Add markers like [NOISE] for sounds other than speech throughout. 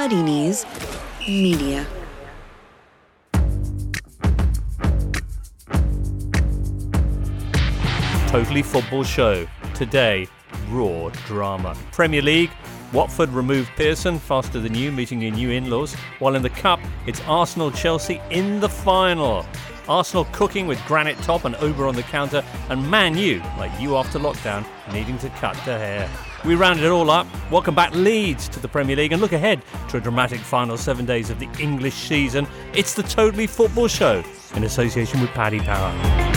Muddy Knees Media. Totally Football Show. Today, raw drama. Premier League, Watford removed Pearson faster than you, meeting your new in laws. While in the Cup, it's Arsenal Chelsea in the final. Arsenal cooking with granite top and Ober on the counter, and Man U, like you after lockdown, needing to cut their hair. We rounded it all up. Welcome back, Leeds, to the Premier League, and look ahead to a dramatic final seven days of the English season. It's the Totally Football Show in association with Paddy Power.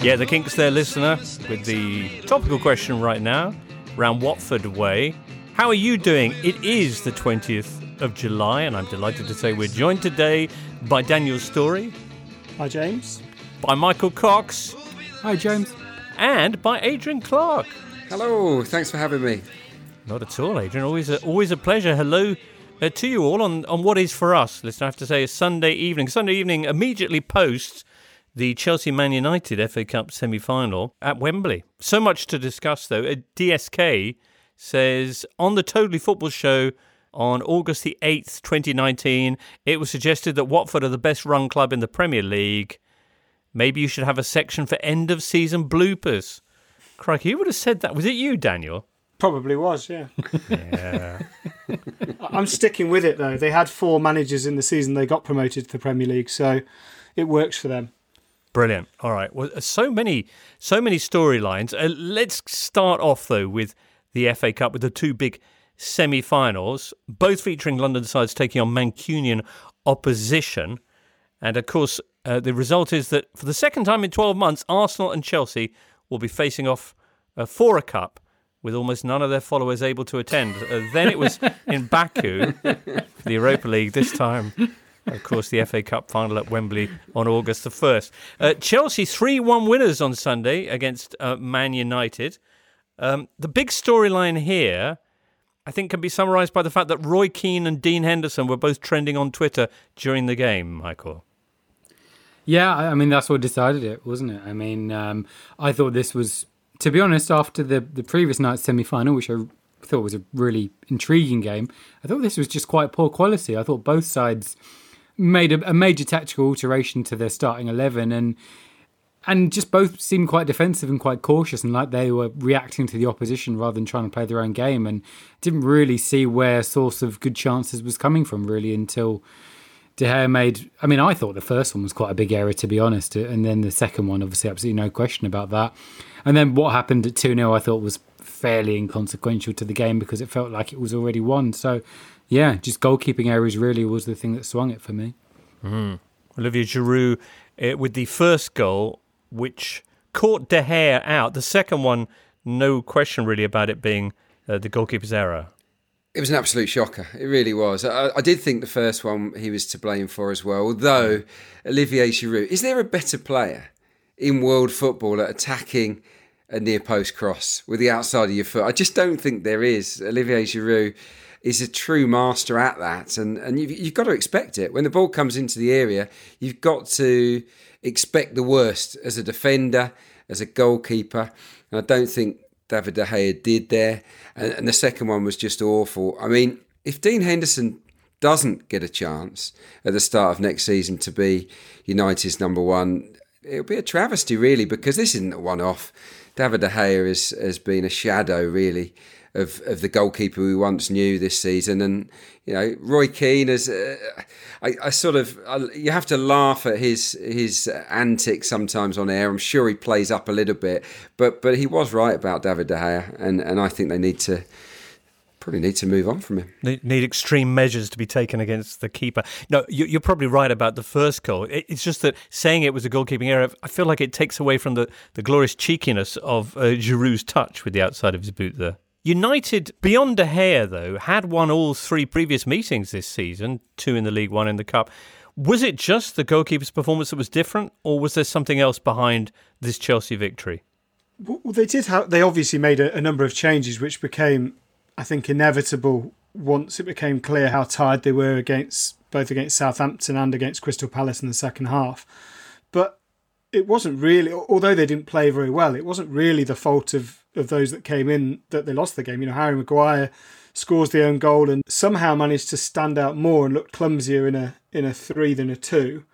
Yeah, the Kinks there, listener, with the topical question right now, round Watford way. How are you doing? It is the 20th of July, and I'm delighted to say we're joined today by Daniel Storey, Hi, James. by Michael Cox, Hi, James. and by Adrian Clarke. Hello, thanks for having me. Not at all, Adrian. Always a, always a pleasure. Hello uh, to you all on, on what is for us, listen, I have to say, a Sunday evening. Sunday evening immediately post the Chelsea Man United FA Cup semi final at Wembley. So much to discuss, though. Uh, DSK says on the Totally Football show on August the 8th, 2019, it was suggested that Watford are the best run club in the Premier League. Maybe you should have a section for end of season bloopers. Crikey, who would have said that? Was it you, Daniel? Probably was, yeah. Yeah. [LAUGHS] I'm sticking with it though. They had four managers in the season they got promoted to the Premier League, so it works for them. Brilliant. All right. Well, uh, so many, so many storylines. Uh, let's start off though with the FA Cup with the two big semi-finals, both featuring London sides taking on Mancunian opposition, and of course, uh, the result is that for the second time in 12 months, Arsenal and Chelsea will be facing off uh, for a cup. With almost none of their followers able to attend. Uh, then it was in Baku the Europa League. This time, of course, the FA Cup final at Wembley on August the 1st. Uh, Chelsea 3 1 winners on Sunday against uh, Man United. Um, the big storyline here, I think, can be summarised by the fact that Roy Keane and Dean Henderson were both trending on Twitter during the game, Michael. Yeah, I mean that's what decided it, wasn't it? I mean, um, I thought this was, to be honest, after the the previous night's semi final, which I thought was a really intriguing game. I thought this was just quite poor quality. I thought both sides made a, a major tactical alteration to their starting eleven, and and just both seemed quite defensive and quite cautious, and like they were reacting to the opposition rather than trying to play their own game, and didn't really see where source of good chances was coming from really until. De Gea made. I mean, I thought the first one was quite a big error, to be honest, and then the second one, obviously, absolutely no question about that. And then what happened at 2 0, I thought was fairly inconsequential to the game because it felt like it was already won. So, yeah, just goalkeeping errors really was the thing that swung it for me. Olivier Giroud uh, with the first goal, which caught De Gea out. The second one, no question really about it being uh, the goalkeeper's error. It was an absolute shocker. It really was. I, I did think the first one he was to blame for as well. Although Olivier Giroud, is there a better player in world football at attacking a near post cross with the outside of your foot? I just don't think there is. Olivier Giroud is a true master at that, and and you've, you've got to expect it when the ball comes into the area. You've got to expect the worst as a defender, as a goalkeeper. And I don't think David De Gea did there. And, and the second one was just awful. I mean, if Dean Henderson doesn't get a chance at the start of next season to be United's number one, it'll be a travesty, really, because this isn't a one off. David De Gea has, has been a shadow, really, of, of the goalkeeper we once knew this season. And, you know, Roy Keane is, uh, I, I sort of, I, you have to laugh at his his antics sometimes on air. I'm sure he plays up a little bit, but but he was right about David De Gea. And, and I think they need to, probably need to move on from him. Need need extreme measures to be taken against the keeper. No, you- you're probably right about the first goal. It- It's just that saying it was a goalkeeping error, I feel like it takes away from the, the glorious cheekiness of uh, Giroud's touch with the outside of his boot there. United, beyond De Gea, though, had won all three previous meetings this season two in the league, one in the cup. Was it just the goalkeeper's performance that was different, or was there something else behind this Chelsea victory? Well, they did have. They obviously made a, a number of changes, which became, I think, inevitable once it became clear how tired they were against both against Southampton and against Crystal Palace in the second half. But it wasn't really, although they didn't play very well, it wasn't really the fault of, of those that came in that they lost the game. You know, Harry Maguire scores the own goal and somehow managed to stand out more and look clumsier in a in a three than a two.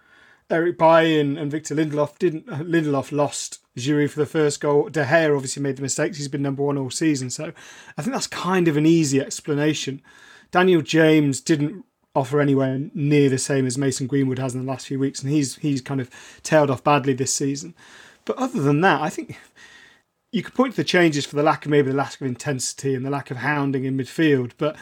Eric Bailly and, and Victor Lindelof didn't. Lindelof lost Giroud for the first goal. De Gea obviously made the mistakes. He's been number one all season, so I think that's kind of an easy explanation. Daniel James didn't offer anywhere near the same as Mason Greenwood has in the last few weeks, and he's he's kind of tailed off badly this season. But other than that, I think you could point to the changes for the lack of maybe the lack of intensity and the lack of hounding in midfield, but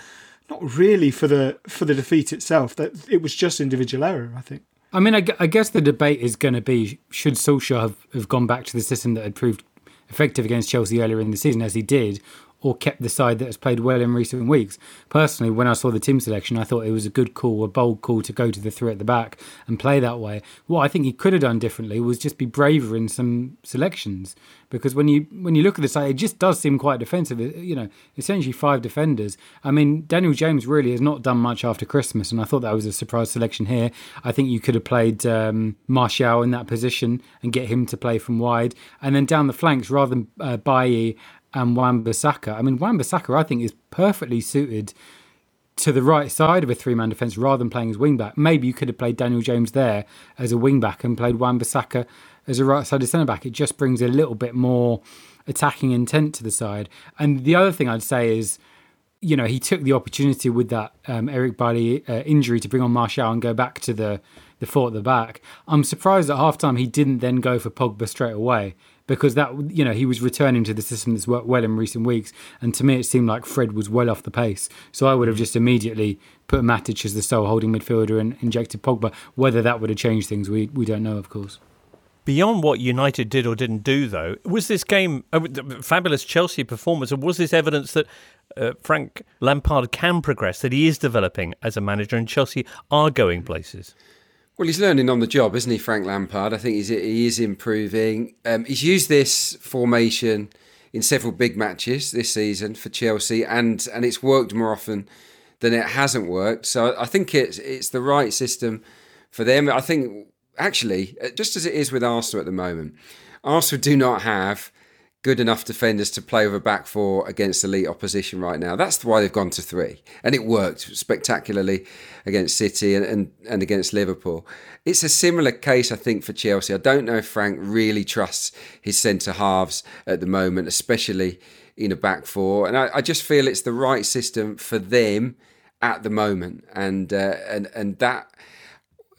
not really for the for the defeat itself. That it was just individual error, I think. I mean, I, I guess the debate is going to be should Solskjaer have, have gone back to the system that had proved effective against Chelsea earlier in the season, as he did, or kept the side that has played well in recent weeks. Personally, when I saw the team selection, I thought it was a good call, a bold call to go to the three at the back and play that way. What I think he could have done differently was just be braver in some selections, because when you when you look at the side, it just does seem quite defensive. You know, essentially five defenders. I mean, Daniel James really has not done much after Christmas, and I thought that was a surprise selection here. I think you could have played um, Martial in that position and get him to play from wide, and then down the flanks rather than uh, Bailly and Wan-Bissaka. I mean, Wan-Bissaka, I think, is perfectly suited to the right side of a three-man defence rather than playing as wing-back. Maybe you could have played Daniel James there as a wing-back and played Wan-Bissaka as a right-sided centre-back. It just brings a little bit more attacking intent to the side. And the other thing I'd say is, you know, he took the opportunity with that um, Eric Bailly uh, injury to bring on Martial and go back to the the four at the back. I'm surprised at halftime he didn't then go for Pogba straight away because that you know he was returning to the system that's worked well in recent weeks, and to me it seemed like Fred was well off the pace. So I would have just immediately put Matic as the sole holding midfielder and injected Pogba. Whether that would have changed things, we we don't know, of course. Beyond what United did or didn't do, though, was this game a fabulous Chelsea performance, and was this evidence that uh, Frank Lampard can progress, that he is developing as a manager, and Chelsea are going places? Well, he's learning on the job, isn't he, Frank Lampard? I think he's, he is improving. Um, he's used this formation in several big matches this season for Chelsea, and and it's worked more often than it hasn't worked. So I think it's it's the right system for them. I think actually, uh, just as it is with Arsenal at the moment, Arsenal do not have good enough defenders to play with a back four against elite opposition right now. That's why they've gone to three. And it worked spectacularly against City and, and, and against Liverpool. It's a similar case, I think, for Chelsea. I don't know if Frank really trusts his centre halves at the moment, especially in a back four. And I, I just feel it's the right system for them at the moment. And uh, and and that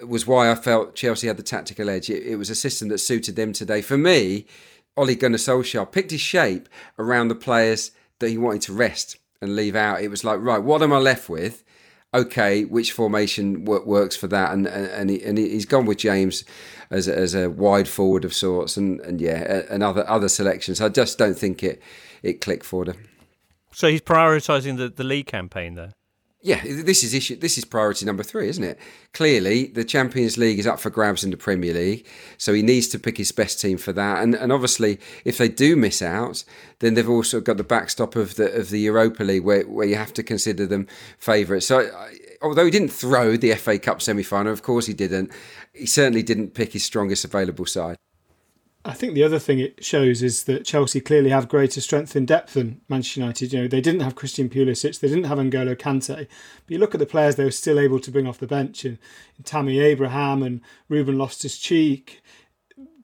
was why I felt Chelsea had the tactical edge. It, it was a system that suited them today. For me, Ole Gunnar Solskjaer picked his shape around the players that he wanted to rest and leave out. It was like, right, what am I left with? Okay, which formation works for that? And and, he, and he's gone with James as a, as a wide forward of sorts, and, and yeah, and other other selections. I just don't think it it clicked for them. So he's prioritising the, the league campaign there yeah, this is issue. This is priority number three, isn't it? Clearly, the Champions League is up for grabs in the Premier League, so he needs to pick his best team for that. And and obviously, if they do miss out, then they've also got the backstop of the of the Europa League, where where you have to consider them favourites. So. Although he didn't throw the FA Cup semi final, of course he didn't, he certainly didn't pick his strongest available side. I think the other thing it shows is that Chelsea clearly have greater strength in depth than Manchester United. You know, they didn't have Christian Pulisic, they didn't have N'Golo Kante, but you look at the players they were still able to bring off the bench, and, and Tammy Abraham and Ruben Loftus-Cheek.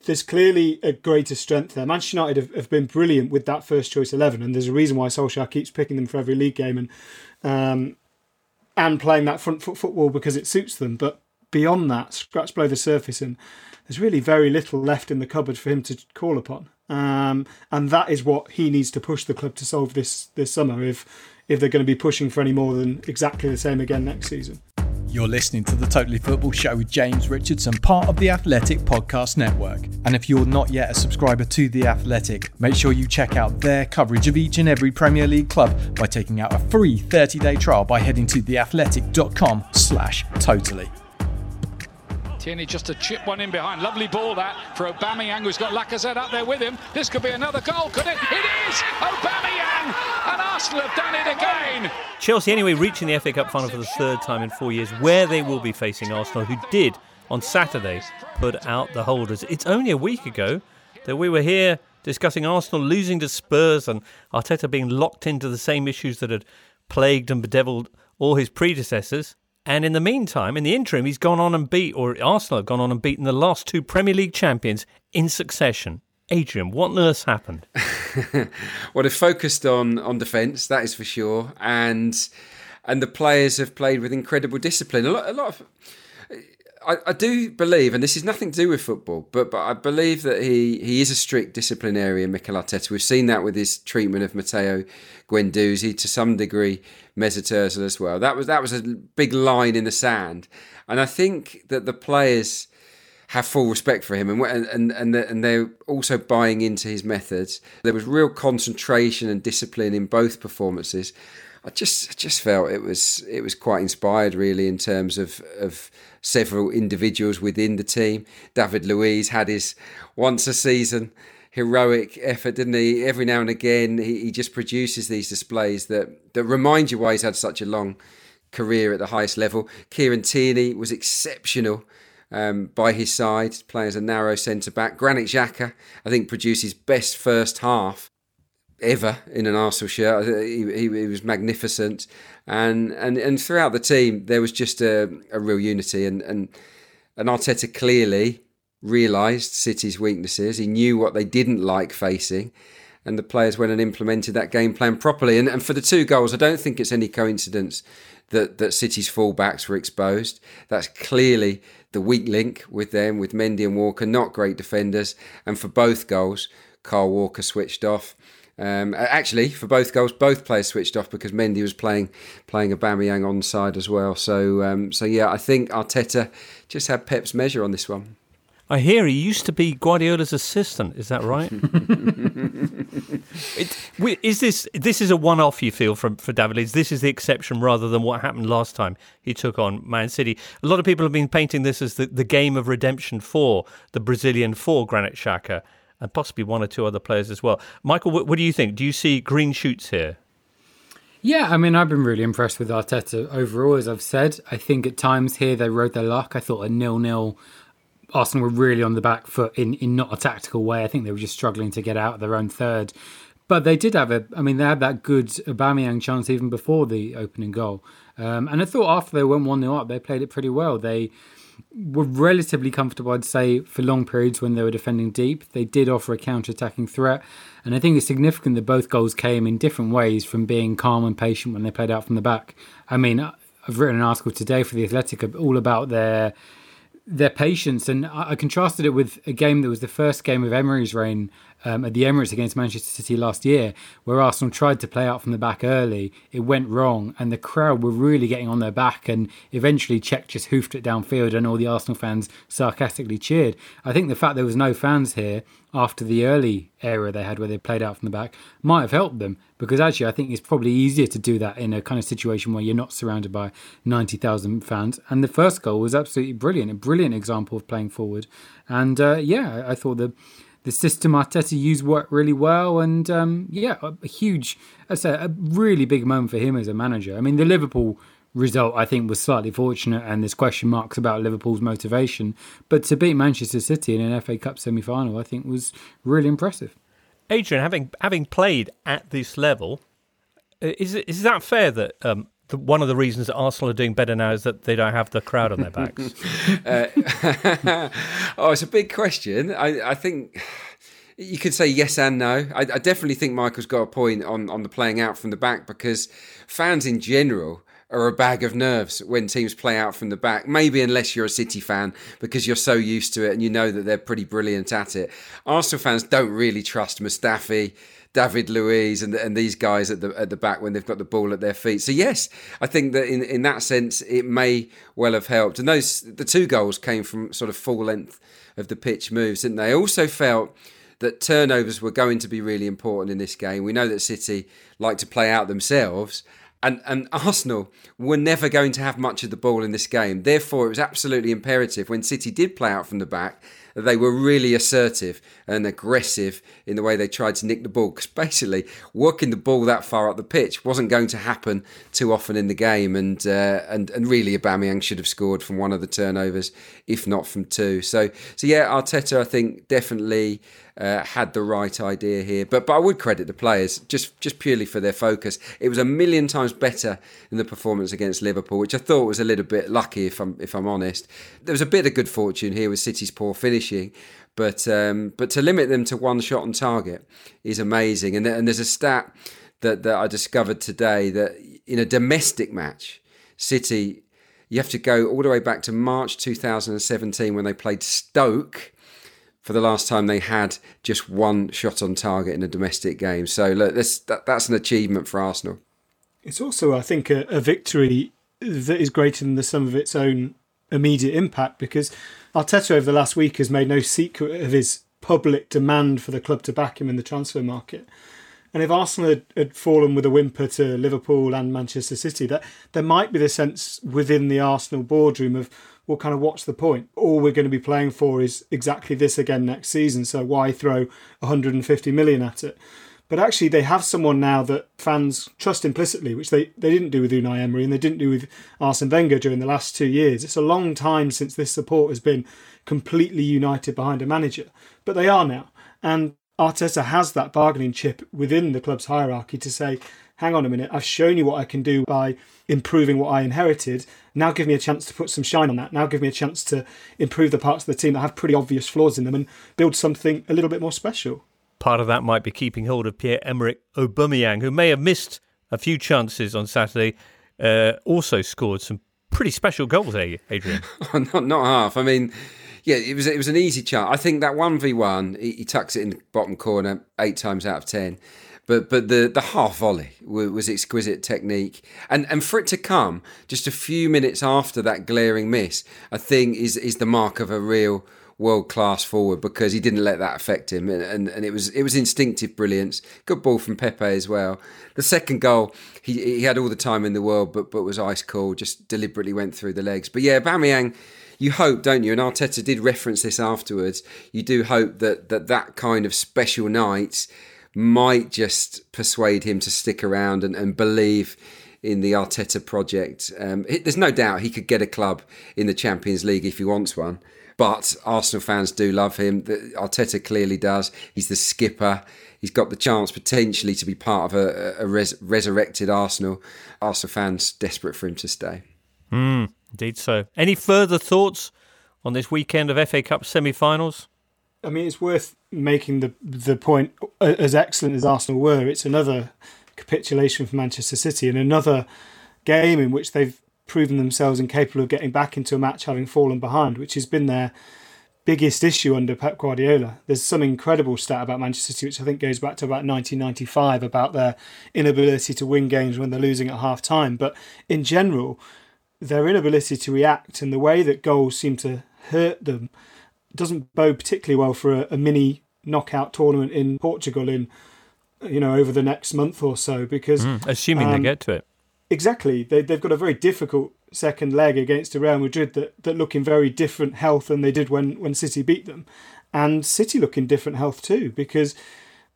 There's clearly a greater strength there. Manchester United have, have, been brilliant with that first choice eleven, and there's a reason why Solskjaer keeps picking them for every league game and um, and playing that front foot football because it suits them. But beyond that, scratch below the surface and there's really very little left in the cupboard for him to call upon. Um, and that is what he needs to push the club to solve this this summer if if they're going to be pushing for any more than exactly the same again next season. You're listening to the Totally Football Show with James Richardson, part of the Athletic Podcast Network. And if you're not yet a subscriber to The Athletic, make sure you check out their coverage of each and every Premier League club by taking out a free 30-day trial by heading to theathletic.com slash totally. Tierney just to chip one in behind. Lovely ball that for Aubameyang, who's got Lacazette up there with him. This could be another goal, could it? It is! Aubameyang! And Arsenal have done it again! Chelsea, anyway, reaching the FA Cup final for the third time in four years, where they will be facing Arsenal, who did on Saturday put out the holders. It's only a week ago that we were here discussing Arsenal losing to Spurs and Arteta being locked into the same issues that had plagued and bedeviled all his predecessors. And in the meantime, in the interim, he's gone on and beat, or Arsenal have gone on and beaten the last two Premier League champions in succession. Adrian, what on earth's happened? [LAUGHS] well, they've focused on on defence, that is for sure, and and the players have played with incredible discipline. A lot, a lot of. I, I do believe, and this is nothing to do with football, but but I believe that he, he is a strict disciplinarian, Mikel Arteta. We've seen that with his treatment of Matteo Guendouzi, to some degree, Mesut Ozil as well. That was that was a big line in the sand, and I think that the players have full respect for him and and and and they're also buying into his methods. There was real concentration and discipline in both performances. I just I just felt it was it was quite inspired really in terms of of several individuals within the team. David Luiz had his once a season heroic effort, didn't he? Every now and again he, he just produces these displays that that remind you why he's had such a long career at the highest level. Kieran Tierney was exceptional um, by his side, playing as a narrow centre back. Granit Xhaka, I think, produced his best first half ever in an Arsenal shirt. Uh, he, he, he, was magnificent, and and and throughout the team there was just a, a real unity, and and and Arteta clearly realised City's weaknesses. He knew what they didn't like facing. And the players went and implemented that game plan properly. And, and for the two goals, I don't think it's any coincidence that, that City's fullbacks were exposed. That's clearly the weak link with them, with Mendy and Walker, not great defenders. And for both goals, Kyle Walker switched off. Um, actually, for both goals, both players switched off because Mendy was playing playing Aubameyang on side as well. So, um, so yeah, I think Arteta just had Pep's measure on this one. I hear he used to be Guardiola's assistant. Is that right? [LAUGHS] it, is this this is a one-off? You feel from for David Luiz? This is the exception rather than what happened last time he took on Man City. A lot of people have been painting this as the, the game of redemption for the Brazilian for Granit Xhaka and possibly one or two other players as well. Michael, what, what do you think? Do you see green shoots here? Yeah, I mean, I've been really impressed with Arteta overall, as I've said. I think at times here they rode their luck. I thought a nil-nil Arsenal were really on the back foot in, in not a tactical way. I think they were just struggling to get out of their own third. But they did have a, I mean, they had that good Aubameyang chance even before the opening goal. Um, and I thought after they went 1 0 up, they played it pretty well. They were relatively comfortable, I'd say, for long periods when they were defending deep. They did offer a counter attacking threat. And I think it's significant that both goals came in different ways from being calm and patient when they played out from the back. I mean, I've written an article today for the Athletic all about their their patience, and I, I contrasted it with a game that was the first game of Emery's reign um, at the Emirates against Manchester City last year, where Arsenal tried to play out from the back early. It went wrong, and the crowd were really getting on their back. And eventually, Cech just hoofed it downfield, and all the Arsenal fans sarcastically cheered. I think the fact there was no fans here after the early era they had where they played out from the back might have helped them because actually I think it's probably easier to do that in a kind of situation where you're not surrounded by 90,000 fans and the first goal was absolutely brilliant a brilliant example of playing forward and uh, yeah I thought the the system Arteta used worked really well, and um, yeah, a, a huge, I say, a really big moment for him as a manager. I mean, the Liverpool result I think was slightly fortunate, and there's question marks about Liverpool's motivation. But to beat Manchester City in an FA Cup semi-final, I think was really impressive. Adrian, having having played at this level, uh, is that fair that um, the, one of the reasons that Arsenal are doing better now is that they don't have the crowd on their backs? [LAUGHS] uh, [LAUGHS] oh, it's a big question. I, I think you could say yes and no. I, I, definitely think Michael's got a point on, on the playing out from the back because fans in general are a bag of nerves when teams play out from the back. Maybe unless you're a City fan because you're so used to it and you know that they're pretty brilliant at it. Arsenal fans don't really trust Mustafi. David Luiz and and these guys at the at the back when they've got the ball at their feet. So yes, I think that in in that sense it may well have helped. And those the two goals came from sort of full length of the pitch moves, didn't they? I also felt that turnovers were going to be really important in this game. We know that City like to play out themselves, And, and Arsenal were never going to have much of the ball in this game. Therefore, it was absolutely imperative when City did play out from the back they were really assertive and aggressive in the way they tried to nick the ball. Because basically, working the ball that far up the pitch wasn't going to happen too often in the game. And uh, and and really, Aubameyang should have scored from one of the turnovers, if not from two. So so yeah, Arteta, I think definitely uh, had the right idea here. But but I would credit the players just just purely for their focus. It was a million times better than the performance against Liverpool, which I thought was a little bit lucky if I'm if I'm honest. There was a bit of good fortune here with City's poor finishing. But um, but to limit them to one shot on target is amazing. And, and there's a stat that, that I discovered today that in a domestic match, City, you have to go all the way back to March 2017 when they played Stoke for the last time they had just one shot on target in a domestic game. So look, that's that, that's an achievement for Arsenal. It's also, I think, a, a victory that is greater than the sum of its own immediate impact because Arteta over the last week has made no secret of his public demand for the club to back him in the transfer market. And if Arsenal had, had fallen with a whimper to Liverpool and Manchester City, that there might be the sense within the Arsenal boardroom of, well, kind of what's the point? All we're going to be playing for is exactly this again next season. So why throw 150 million at it? But actually, they have someone now that fans trust implicitly, which they, they didn't do with Unai Emery and they didn't do with Arsene Wenger during the last two years. It's a long time since this support has been completely united behind a manager, but they are now. And Arteta has that bargaining chip within the club's hierarchy to say, hang on a minute, I've shown you what I can do by improving what I inherited. Now give me a chance to put some shine on that. Now give me a chance to improve the parts of the team that have pretty obvious flaws in them and build something a little bit more special. Part of that might be keeping hold of Pierre Emerick Aubameyang, who may have missed a few chances on Saturday. Uh, also scored some pretty special goals, eh, Adrian? [LAUGHS] not not half. I mean, yeah, it was it was an easy chance. I think that one v one, he, he tucks it in the bottom corner eight times out of ten. But but the the half volley was, exquisite technique, and and for it to come just a few minutes after that glaring miss, I think is is the mark of a real world class forward because he didn't let that affect him, and, and, and it was it was instinctive brilliance. Good ball from Pepe as well. The second goal, he he had all the time in the world, but but was ice cold. Just deliberately went through the legs. But yeah, Bamiyang. You hope, don't you? And Arteta did reference this afterwards. You do hope that that, that kind of special night might just persuade him to stick around and, and believe in the Arteta project. Um, it, there's no doubt he could get a club in the Champions League if he wants one. But Arsenal fans do love him. The, Arteta clearly does. He's the skipper. He's got the chance potentially to be part of a, a res- resurrected Arsenal. Arsenal fans desperate for him to stay. Mm, indeed so. Any further thoughts on this weekend of FA Cup semi-finals? I mean, it's worth making the the point. As excellent as Arsenal were, it's another capitulation for Manchester City and another game in which they've proven themselves incapable of getting back into a match having fallen behind, which has been their biggest issue under Pep Guardiola. There's some incredible stat about Manchester City, which I think goes back to about 1995, about their inability to win games when they're losing at half time. But in general, their inability to react and the way that goals seem to hurt them doesn't bode particularly well for a, a mini knockout tournament in Portugal in you know over the next month or so because Mm, assuming um, they get to it. Exactly. They, they've got a very difficult second leg against a Real Madrid that, that look in very different health than they did when, when City beat them. And City look in different health too because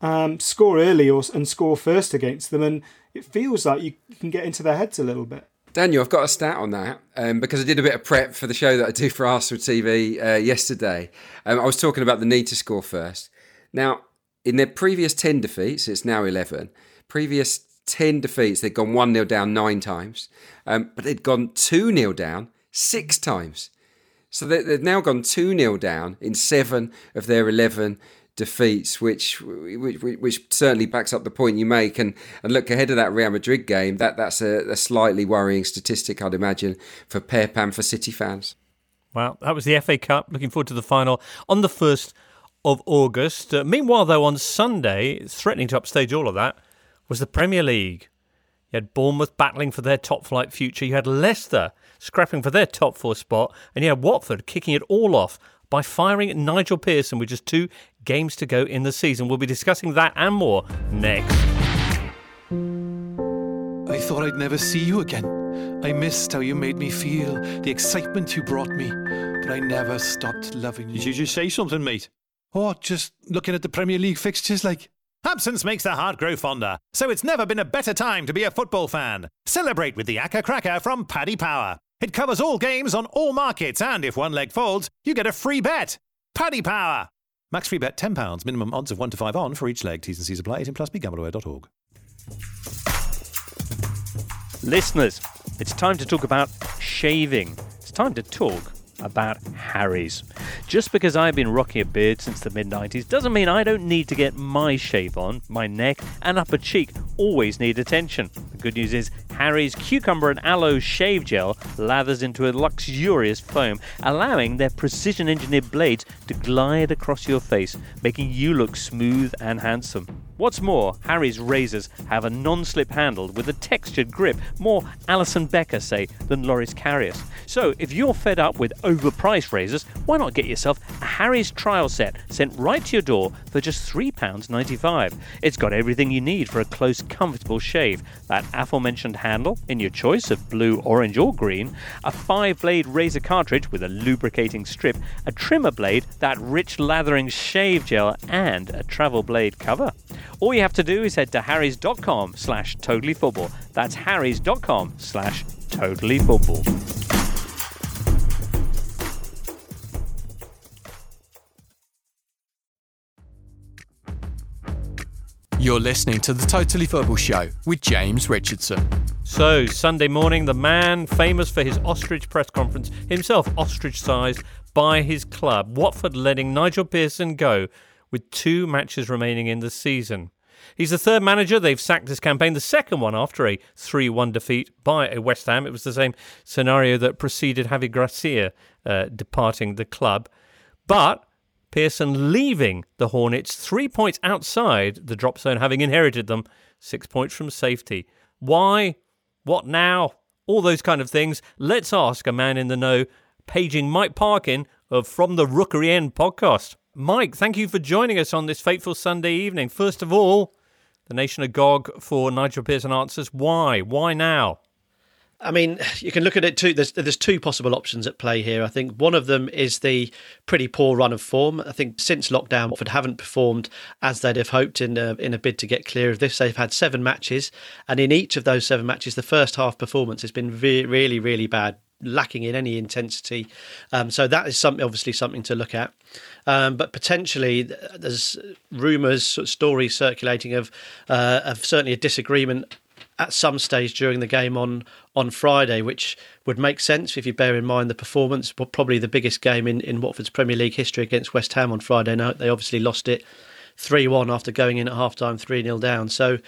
um, score early or, and score first against them, and it feels like you can get into their heads a little bit. Daniel, I've got a stat on that um, because I did a bit of prep for the show that I do for Arsenal TV uh, yesterday. Um, I was talking about the need to score first. Now, in their previous 10 defeats, it's now 11, previous 10 defeats, they'd gone 1 0 down nine times, um, but they'd gone 2 0 down six times. So they, they've now gone 2 0 down in seven of their 11 defeats, which, which which certainly backs up the point you make. And, and look ahead of that Real Madrid game, that, that's a, a slightly worrying statistic, I'd imagine, for Pep and for City fans. Well, that was the FA Cup. Looking forward to the final on the 1st of August. Uh, meanwhile, though, on Sunday, threatening to upstage all of that, was the Premier League. You had Bournemouth battling for their top flight future. You had Leicester scrapping for their top four spot. And you had Watford kicking it all off by firing Nigel Pearson with just two games to go in the season. We'll be discussing that and more next. I thought I'd never see you again. I missed how you made me feel, the excitement you brought me, but I never stopped loving you. Did you just say something, mate? Oh, just looking at the Premier League fixtures like. Absence makes the heart grow fonder, so it's never been a better time to be a football fan. Celebrate with the Acca Cracker from Paddy Power. It covers all games on all markets, and if one leg folds, you get a free bet. Paddy Power! Max free bet £10, minimum odds of 1 to 5 on for each leg. T's and C's apply. 18 plus begambleaware.org. Listeners, it's time to talk about shaving. It's time to talk about Harry's. Just because I've been rocking a beard since the mid 90s doesn't mean I don't need to get my shave on. My neck and upper cheek always need attention. The good news is Harry's cucumber and aloe shave gel lathers into a luxurious foam, allowing their precision engineered blades to glide across your face, making you look smooth and handsome. What's more, Harry's razors have a non slip handle with a textured grip, more Alisson Becker, say, than Loris Karius. So, if you're fed up with overpriced razors, why not get yourself a Harry's trial set sent right to your door for just £3.95? It's got everything you need for a close, comfortable shave that aforementioned handle in your choice of blue, orange, or green, a five blade razor cartridge with a lubricating strip, a trimmer blade, that rich lathering shave gel, and a travel blade cover. All you have to do is head to harrys.com slash totallyfootball. That's harrys.com slash totallyfootball. You're listening to the Totally Football Show with James Richardson. So, Sunday morning, the man famous for his ostrich press conference, himself ostrich sized by his club, Watford letting Nigel Pearson go with two matches remaining in the season. He's the third manager they've sacked this campaign, the second one after a 3 1 defeat by a West Ham. It was the same scenario that preceded Javi Gracia uh, departing the club. But Pearson leaving the Hornets three points outside the drop zone, having inherited them, six points from safety. Why? What now? All those kind of things. Let's ask a man in the know, paging Mike Parkin of From the Rookery End podcast. Mike, thank you for joining us on this fateful Sunday evening. First of all, the nation agog for Nigel Pearson answers. Why? Why now? I mean, you can look at it too. There's there's two possible options at play here. I think one of them is the pretty poor run of form. I think since lockdown, Watford haven't performed as they'd have hoped in a, in a bid to get clear of this. They've had seven matches, and in each of those seven matches, the first half performance has been re- really, really bad, lacking in any intensity. Um, so that is something, obviously, something to look at. Um, but potentially, there's rumours, stories circulating of uh, of certainly a disagreement at some stage during the game on on Friday, which would make sense if you bear in mind the performance. But probably the biggest game in, in Watford's Premier League history against West Ham on Friday night. They obviously lost it three one after going in at half time three 0 down. So.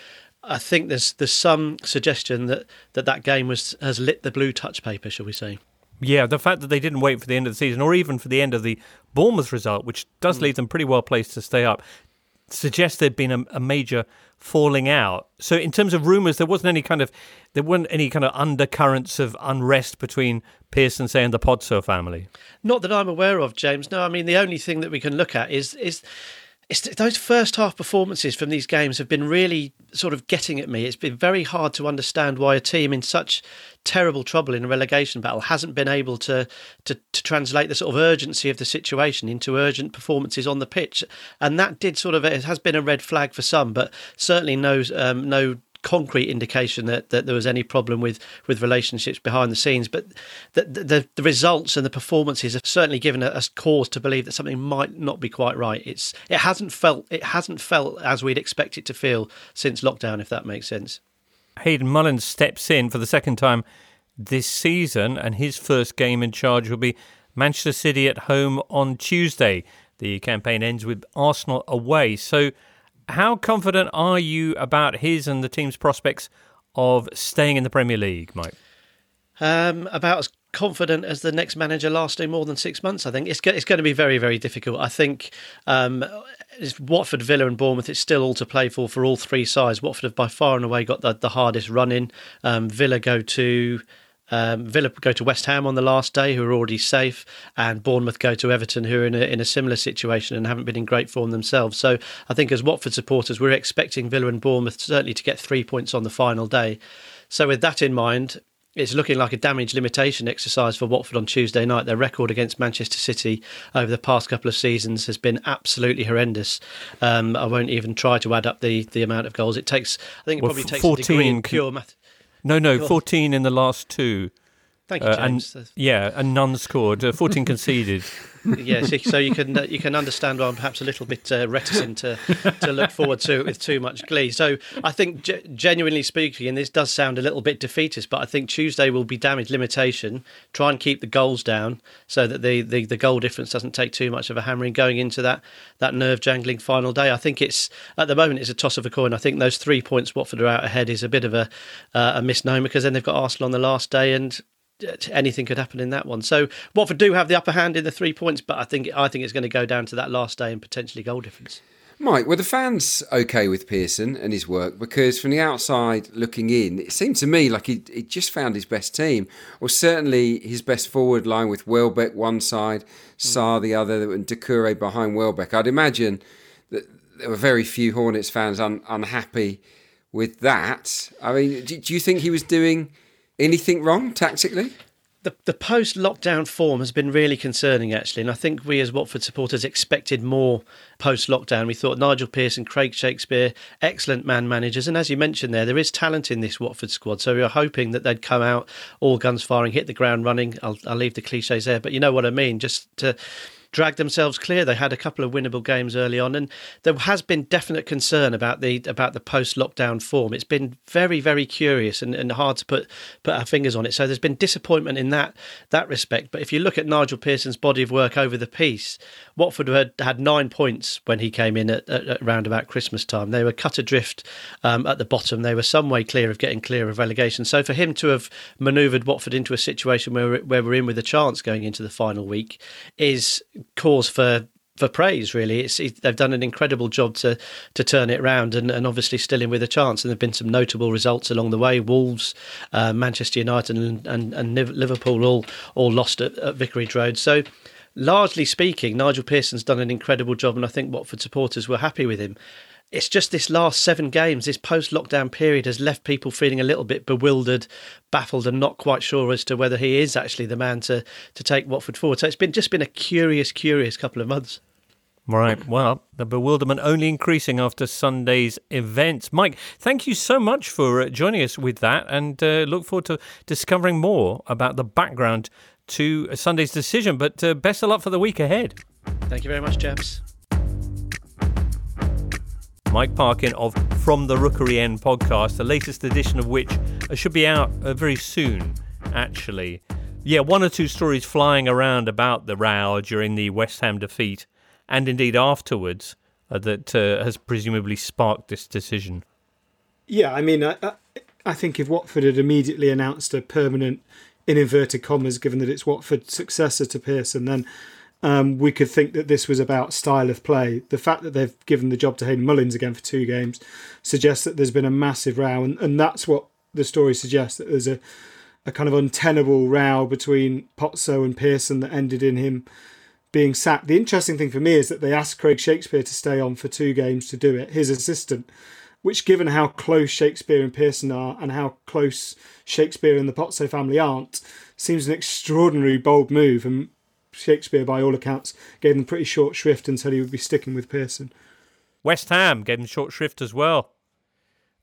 I think there's there's some suggestion that, that that game was has lit the blue touch paper, shall we say? Yeah, the fact that they didn't wait for the end of the season or even for the end of the Bournemouth result, which does hmm. leave them pretty well placed to stay up, suggests there'd been a, a major falling out. So, in terms of rumours, there wasn't any kind of there weren't any kind of undercurrents of unrest between Pearson, say, and the Pozzo family. Not that I'm aware of, James. No, I mean the only thing that we can look at is is. It's those first half performances from these games have been really sort of getting at me. It's been very hard to understand why a team in such terrible trouble in a relegation battle hasn't been able to, to to translate the sort of urgency of the situation into urgent performances on the pitch, and that did sort of it has been a red flag for some, but certainly no um, no concrete indication that, that there was any problem with, with relationships behind the scenes. But the, the, the results and the performances have certainly given us cause to believe that something might not be quite right. It's it hasn't felt it hasn't felt as we'd expect it to feel since lockdown, if that makes sense. Hayden Mullins steps in for the second time this season, and his first game in charge will be Manchester City at home on Tuesday. The campaign ends with Arsenal away. So, how confident are you about his and the team's prospects of staying in the Premier League, Mike? Um, about as confident as the next manager lasting more than six months. I think it's it's going to be very very difficult. I think um, it's Watford, Villa, and Bournemouth. It's still all to play for for all three sides. Watford have by far and away got the, the hardest run in. Um, Villa go to. Um, Villa go to West Ham on the last day, who are already safe, and Bournemouth go to Everton, who are in a, in a similar situation and haven't been in great form themselves. So I think as Watford supporters, we're expecting Villa and Bournemouth certainly to get three points on the final day. So, with that in mind, it's looking like a damage limitation exercise for Watford on Tuesday night. Their record against Manchester City over the past couple of seasons has been absolutely horrendous. Um, I won't even try to add up the, the amount of goals it takes. I think it Well, probably takes a degree 14 of pure math. No, no, 14 in the last two. Thank you, Uh, James. and, yeah, and none scored. Uh, 14 [LAUGHS] conceded. yes, so you can uh, you can understand why I'm perhaps a little bit uh, reticent to to look forward to it with too much glee. So I think, ge- genuinely speaking, and this does sound a little bit defeatist, but I think Tuesday will be damage limitation. Try and keep the goals down so that the, the, the goal difference doesn't take too much of a hammering going into that that nerve jangling final day. I think it's at the moment it's a toss of a coin. I think those three points Watford are out ahead is a bit of a uh, a misnomer because then they've got Arsenal on the last day and anything could happen in that one. So Watford do have the upper hand in the three points, but I think I think it's going to go down to that last day and potentially goal difference. Mike, were the fans okay with Pearson and his work? Because from the outside looking in, it seemed to me like he, he just found his best team, or certainly his best forward line with Welbeck one side, hmm. Sarr the other, and Doucouré behind Welbeck. I'd imagine that there were very few Hornets fans un, unhappy with that. I mean, do, do you think he was doing anything wrong tactically? The, the post lockdown form has been really concerning, actually. And I think we as Watford supporters expected more post lockdown. We thought Nigel Pearson, Craig Shakespeare, excellent man managers. And as you mentioned there, there is talent in this Watford squad. So we were hoping that they'd come out all guns firing, hit the ground running. I'll, I'll leave the cliches there, but you know what I mean. Just to drag themselves clear. They had a couple of winnable games early on, and there has been definite concern about the about the post lockdown form. It's been very very curious and, and hard to put put our fingers on it. So there's been disappointment in that that respect. But if you look at Nigel Pearson's body of work over the piece, Watford had had nine points when he came in at, at, at about Christmas time. They were cut adrift um, at the bottom. They were some way clear of getting clear of relegation. So for him to have manoeuvred Watford into a situation where where we're in with a chance going into the final week is cause for for praise. Really, it's it, they've done an incredible job to to turn it around, and, and obviously still in with a chance. And there've been some notable results along the way. Wolves, uh, Manchester United, and, and and Liverpool all all lost at, at Vicarage Road. So. Largely speaking, Nigel Pearson's done an incredible job, and I think Watford supporters were happy with him. It's just this last seven games, this post lockdown period has left people feeling a little bit bewildered, baffled, and not quite sure as to whether he is actually the man to, to take Watford forward. So it's been just been a curious, curious couple of months. Right. Well, the bewilderment only increasing after Sunday's events. Mike, thank you so much for uh, joining us with that and uh, look forward to discovering more about the background to Sunday's decision. But uh, best of luck for the week ahead. Thank you very much, chaps. Mike Parkin of From the Rookery End podcast, the latest edition of which uh, should be out uh, very soon, actually. Yeah, one or two stories flying around about the row during the West Ham defeat and indeed afterwards uh, that uh, has presumably sparked this decision. Yeah, I mean, I, I, I think if Watford had immediately announced a permanent, in inverted commas, given that it's Watford's successor to Pearson, then um, we could think that this was about style of play. The fact that they've given the job to Hayden Mullins again for two games suggests that there's been a massive row, and, and that's what the story suggests that there's a, a kind of untenable row between Pozzo and Pearson that ended in him being sacked. The interesting thing for me is that they asked Craig Shakespeare to stay on for two games to do it, his assistant, which, given how close Shakespeare and Pearson are and how close Shakespeare and the Pozzo family aren't, seems an extraordinary bold move. And Shakespeare, by all accounts, gave them pretty short shrift and said he would be sticking with Pearson. West Ham gave them short shrift as well.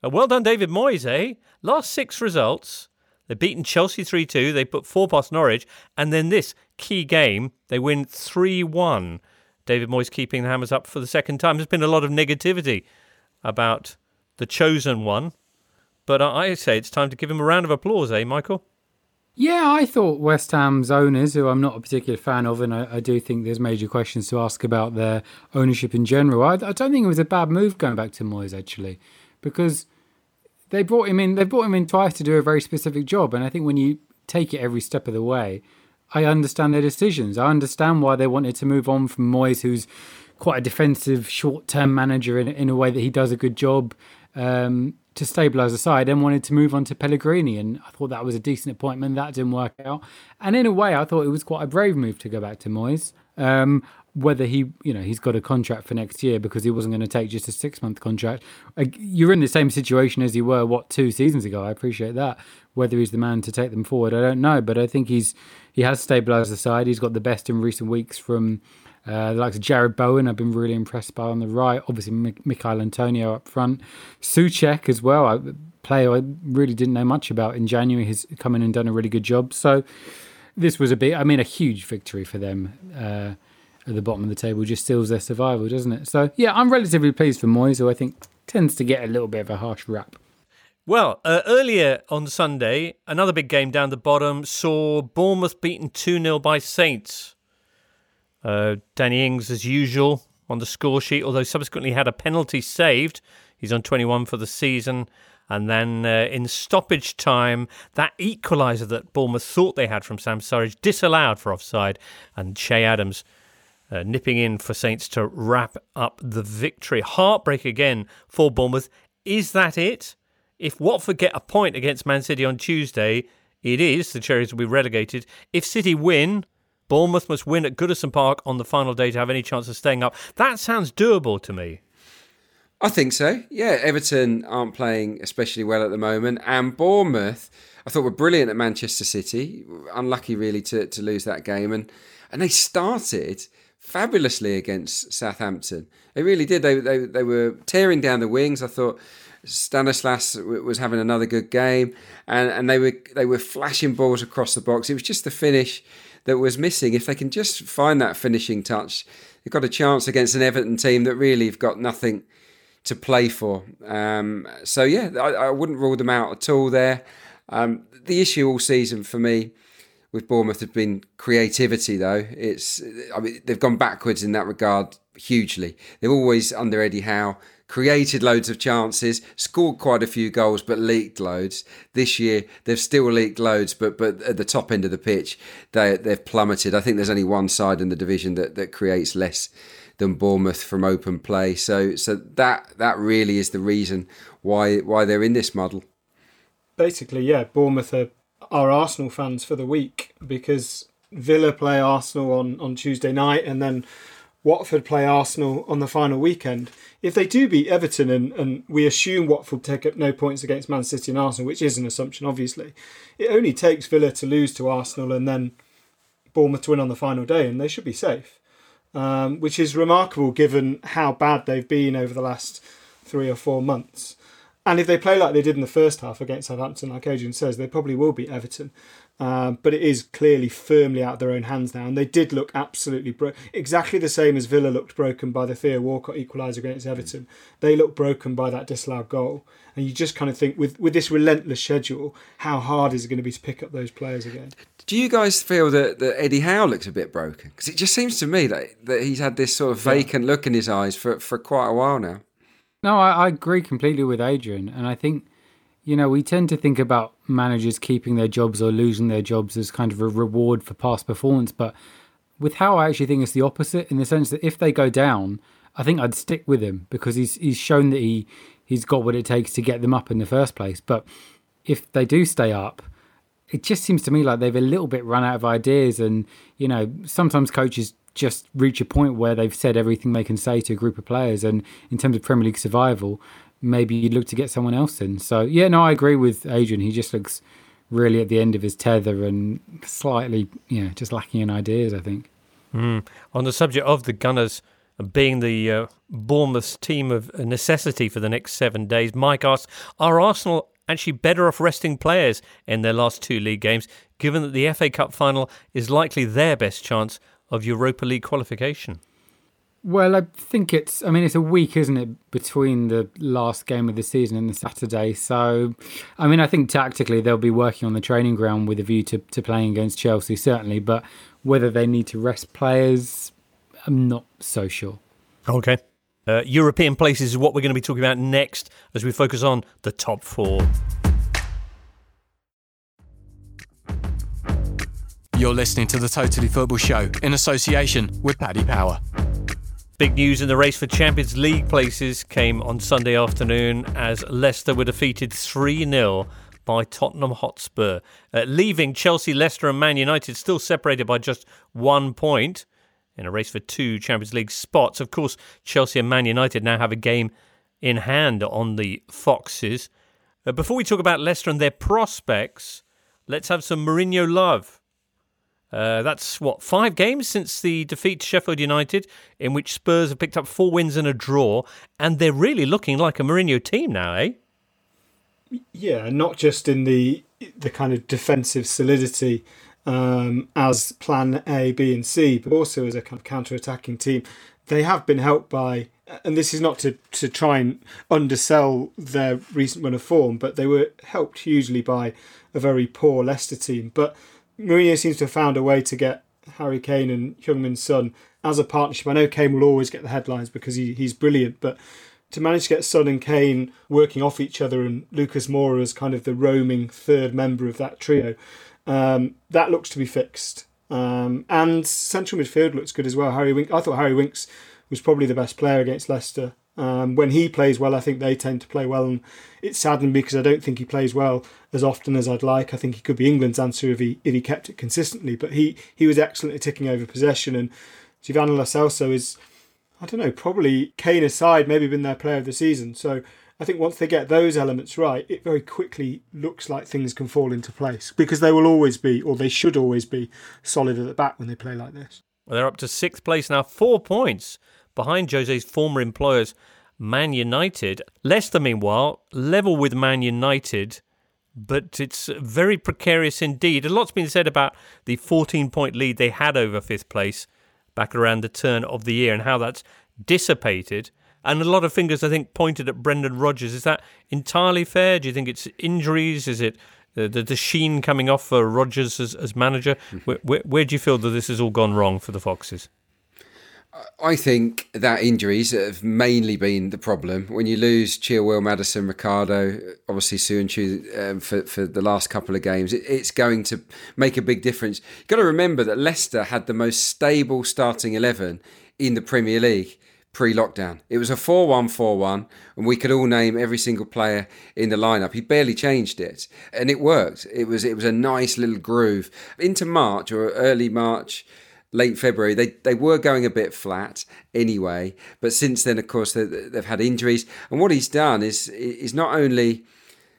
Uh, well done, David Moyes, eh? Last six results. They've beaten Chelsea 3 2. They put four past Norwich. And then this key game, they win 3 1. David Moyes keeping the Hammers up for the second time. There's been a lot of negativity about the chosen one. But I say it's time to give him a round of applause, eh, Michael? Yeah, I thought West Ham's owners, who I'm not a particular fan of, and I, I do think there's major questions to ask about their ownership in general. I, I don't think it was a bad move going back to Moyes actually, because they brought him in. They brought him in twice to do a very specific job, and I think when you take it every step of the way, I understand their decisions. I understand why they wanted to move on from Moyes, who's quite a defensive, short-term manager in in a way that he does a good job. Um, to stabilise the side and wanted to move on to Pellegrini. And I thought that was a decent appointment. That didn't work out. And in a way, I thought it was quite a brave move to go back to Moyes. Um, whether he, you know, he's got a contract for next year because he wasn't going to take just a six month contract. You're in the same situation as you were, what, two seasons ago. I appreciate that. Whether he's the man to take them forward, I don't know. But I think he's he has stabilised the side. He's got the best in recent weeks from uh, the likes of Jarrod Bowen. I've been really impressed by on the right. Obviously, Mik- Michail Antonio up front. Soucek as well. A player I really didn't know much about in January has come in and done a really good job. So this was a big, I mean, a huge victory for them. Uh, at the bottom of the table just seals their survival, doesn't it? So yeah, I'm relatively pleased for Moyes, who I think tends to get a little bit of a harsh rap. Well, uh, earlier on Sunday, another big game down the bottom saw Bournemouth beaten 2 0 by Saints. Uh, Danny Ings, as usual, on the score sheet, although subsequently had a penalty saved. He's on 21 for the season. And then uh, in stoppage time, that equaliser that Bournemouth thought they had from Sam Surridge disallowed for offside. And Che Adams uh, nipping in for Saints to wrap up the victory. Heartbreak again for Bournemouth. Is that it? If Watford get a point against Man City on Tuesday, it is. The Cherries will be relegated. If City win, Bournemouth must win at Goodison Park on the final day to have any chance of staying up. That sounds doable to me. I think so. Yeah, Everton aren't playing especially well at the moment, and Bournemouth, I thought were brilliant at Manchester City. Unlucky, really, to, to lose that game, and and they started fabulously against Southampton. They really did. They they they were tearing down the wings. I thought Stanislas was having another good game, and and they were they were flashing balls across the box. It was just the finish that was missing. If they can just find that finishing touch, they've got a chance against an Everton team that really have got nothing to play for. Um, so yeah, I, I, wouldn't rule them out at all. There, um, the issue all season for me with Bournemouth has been creativity. Though it's, I mean, they've gone backwards in that regard hugely. They've always under Eddie Howe created loads of chances, scored quite a few goals, but leaked loads. This year they've still leaked loads, but but at the top end of the pitch they they've plummeted. I think there's only one side in the division that that creates less than Bournemouth from open play. So so that that really is the reason why why they're in this muddle. Basically, yeah, Bournemouth are, are Arsenal fans for the week because Villa play Arsenal on, on Tuesday night and then Watford play Arsenal on the final weekend. If they do beat Everton and, and we assume Watford take up no points against Man City and Arsenal, which is an assumption obviously, it only takes Villa to lose to Arsenal and then Bournemouth to win on the final day and they should be safe um, which is remarkable given how bad they've been over the last three or four months. And if they play like they did in the first half against Southampton, like Adrian says, they probably will beat Everton. Um, but it is clearly firmly out of their own hands now, and they did look absolutely broken. Exactly the same as Villa looked broken by the Theo Walcott equaliser against Everton. They looked broken by that disallowed goal, and you just kind of think, with with this relentless schedule, how hard is it going to be to pick up those players again? Do you guys feel that, that Eddie Howe looks a bit broken? Because it just seems to me that, that he's had this sort of vacant look in his eyes for, for quite a while now. No, I, I agree completely with Adrian, and I think you know we tend to think about managers keeping their jobs or losing their jobs as kind of a reward for past performance, but with Howe, I actually think it's the opposite in the sense that if they go down, I think I'd stick with him because he's he's shown that he he's got what it takes to get them up in the first place. But if they do stay up, it just seems to me like they've a little bit run out of ideas, and you know sometimes coaches just reach a point where they've said everything they can say to a group of players, and in terms of Premier League survival, maybe you'd look to get someone else in. So yeah, no, I agree with Adrian. He just looks really at the end of his tether and slightly, know, just lacking in ideas. I think. Mm. On the subject of the Gunners being the uh, Bournemouth team of necessity for the next seven days, Mike asks, are Arsenal actually better off resting players in their last two league games, given that the FA Cup final is likely their best chance of Europa League qualification? Well, I think it's. I mean, it's a week, isn't it, between the last game of the season and the Saturday. So, I mean, I think tactically they'll be working on the training ground with a view to, to playing against Chelsea, certainly. But whether they need to rest players, I'm not so sure. Okay. Uh, European places is what we're going to be talking about next as we focus on the top four. You're listening to the Totally Football Show in association with Paddy Power. Big news in the race for Champions League places came on Sunday afternoon as Leicester were defeated 3 0 by Tottenham Hotspur, uh, leaving Chelsea, Leicester, and Man United still separated by just one point. in a race for two Champions League spots. Of course, Chelsea and Man United now have a game in hand on the Foxes. Uh, before we talk about Leicester and their prospects, let's have some Mourinho love. Uh, that's what five games since the defeat to Sheffield United, in which Spurs have picked up four wins and a draw, and they're really looking like a Mourinho team now, eh? Yeah, not just in the the kind of defensive solidity um, as Plan A, B, and C, but also as a kind of counter-attacking team. They have been helped by, and this is not to to try and undersell their recent run of form, but they were helped hugely by a very poor Leicester team. But Mourinho seems to have found a way to get Harry Kane and Heung-min Son as a partnership. I know Kane will always get the headlines because he, he's brilliant, but to manage to get Son and Kane working off each other and Lucas Moura as kind of the roaming third member of that trio, um, that looks to be fixed. Um, and central midfield looks good as well. Harry Wink, I thought Harry Winks was probably the best player against Leicester. Um, when he plays well, I think they tend to play well, and it's saddened because I don't think he plays well as often as I'd like. I think he could be England's answer if he if he kept it consistently. But he he was excellent at taking over possession, and Giovanni Lo is, I don't know, probably Kane aside, maybe been their player of the season. So I think once they get those elements right, it very quickly looks like things can fall into place because they will always be, or they should always be, solid at the back when they play like this. Well, they're up to sixth place now, four points behind Jose's former employers, Man United. Leicester, meanwhile, level with Man United, but it's very precarious indeed. A lot's been said about the 14 point lead they had over fifth place back around the turn of the year and how that's dissipated. And a lot of fingers, I think, pointed at Brendan Rodgers. Is that entirely fair? Do you think it's injuries? Is it the, the, the sheen coming off for Rodgers as, as manager? Mm-hmm. Where, where, where do you feel that this has all gone wrong for the Foxes? I think that injuries have mainly been the problem. When you lose Chilwell, Maddison, Ricardo, obviously Söyüncü um, for, for the last couple of games, it, it's going to make a big difference. You've got to remember that Leicester had the most stable starting 11 in the Premier League pre lockdown. It was a 4 1 4 1, and we could all name every single player in the lineup. He barely changed it, and it worked. It was, it was a nice little groove. Into March or early March, late February, they, they were going a bit flat anyway. But since then, of course, they, they've had injuries. And what he's done is is not only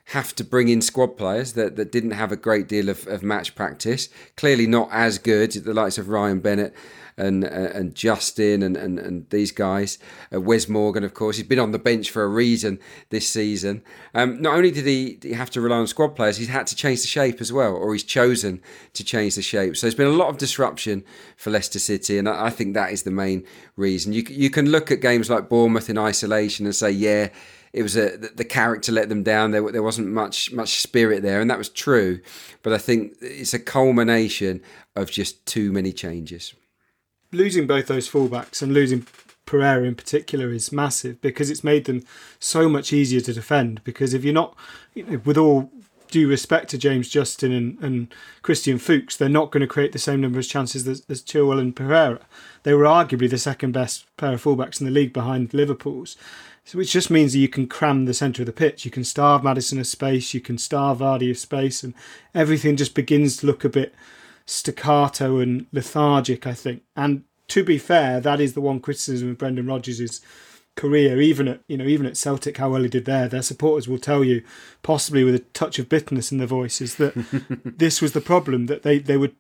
have to bring in squad players that, that didn't have a great deal of, of match practice, clearly not as good, the likes of Ryan Bennett and and Justin and, and, and these guys. Uh, Wes Morgan, of course, he's been on the bench for a reason this season. Um, not only did he, did he have to rely on squad players, he's had to change the shape as well, or he's chosen to change the shape. So there's been a lot of disruption for Leicester City, and I, I think that is the main reason. You you can look at games like Bournemouth in isolation and say, yeah it was a the character let them down. There there wasn't much much spirit there, and that was true. But I think it's a culmination of just too many changes. Losing both those fullbacks and losing Pereira in particular is massive because it's made them so much easier to defend. Because if you're not, you know, with all due respect to James Justin and, and Christian Fuchs, they're not going to create the same number of chances as, as Chilwell and Pereira. They were arguably the second best pair of fullbacks in the league behind Liverpool's. So which just means that you can cram the centre of the pitch. You can starve Maddison of space, you can starve Vardy of space, and everything just begins to look a bit staccato and lethargic, I think. And to be fair, that is the one criticism of Brendan Rodgers' career, even at you know, even at Celtic, how well he did there. Their supporters will tell you, possibly with a touch of bitterness in their voices, that [LAUGHS] this was the problem, that they, they would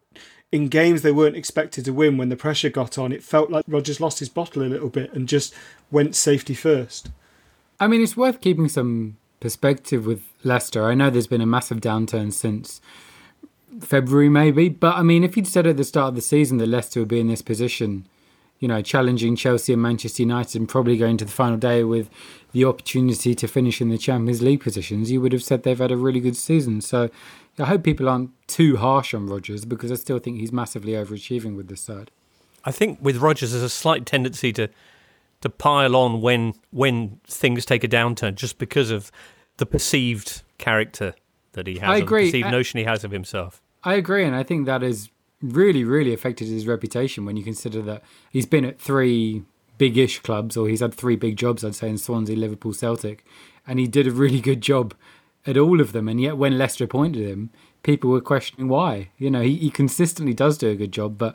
in games they weren't expected to win when the pressure got on, it felt like Rodgers lost his bottle a little bit and just went safety first. I mean, it's worth keeping some perspective with Leicester. I know there's been a massive downturn since February, maybe, but I mean, if you'd said at the start of the season that Leicester would be in this position, you know, challenging Chelsea and Manchester United and probably going to the final day with the opportunity to finish in the Champions League positions, you would have said they've had a really good season. So I hope people aren't too harsh on Rodgers because I still think he's massively overachieving with this side. I think with Rodgers, there's a slight tendency to to pile on when when things take a downturn, just because of the perceived character that he has, I agree. the perceived I- notion he has of himself. I agree, and I think that has really, really affected his reputation when you consider that he's been at three big-ish clubs, or he's had three big jobs, I'd say, in Swansea, Liverpool, Celtic, and he did a really good job at all of them. And yet, when Leicester appointed him, people were questioning why. You know, he, he consistently does do a good job, but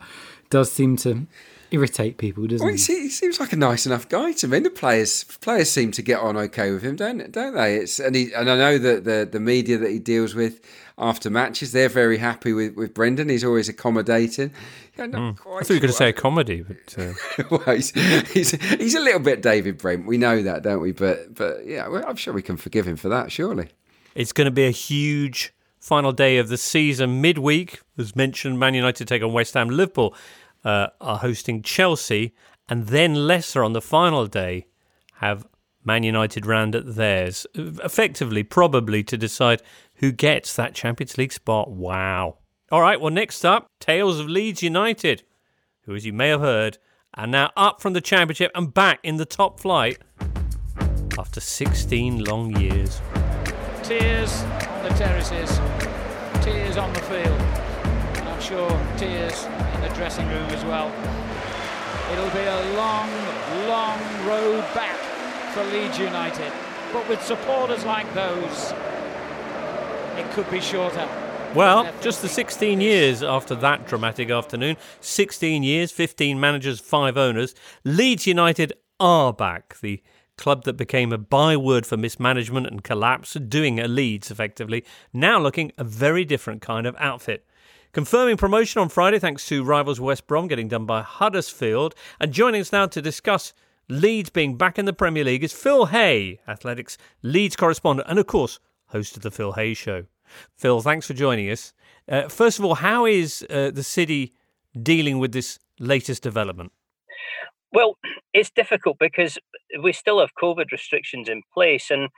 does seem to irritate people, doesn't Well, he? he, seems like a nice enough guy to me. The players players seem to get on okay with him, don't don't they? It's and he and I know that the the media that he deals with after matches, they're very happy with, with Brendan. He's always accommodating. Yeah, not Mm. I thought you were going to say a comedy, but uh, [LAUGHS] well, he's, he's he's a little bit David Brent. We know that, don't we? But but yeah, well, I'm sure we can forgive him for that. Surely. it's going to be a huge final day of the season. Midweek, as mentioned, Man United take on West Ham. Liverpool uh, are hosting Chelsea, and then Leicester on the final day have Man United round at theirs, effectively, probably to decide who gets that Champions League spot. Wow. All right, well, next up, Tales of Leeds United, who, as you may have heard, are now up from the Championship and back in the top flight after 16 long years. Tears on the terraces, tears on the field, and I'm sure tears the dressing room as well. It'll be a long, long road back for Leeds United, but with supporters like those, it could be shorter. Well, just the 16 years after that dramatic afternoon, 16 years, 15 managers, 5 owners, Leeds United are back. The club that became a byword for mismanagement and collapse, doing a Leeds effectively, now looking a very different kind of outfit. Confirming promotion on Friday thanks to rivals West Brom getting done by Huddersfield. And joining us now to discuss Leeds being back in the Premier League is Phil Hay, Athletic's Leeds correspondent, and of course, host of the Phil Hay Show. Phil, thanks for joining us. Uh, first of all, how is uh, the city dealing with this latest development? Well, it's difficult because we still have COVID restrictions in place, and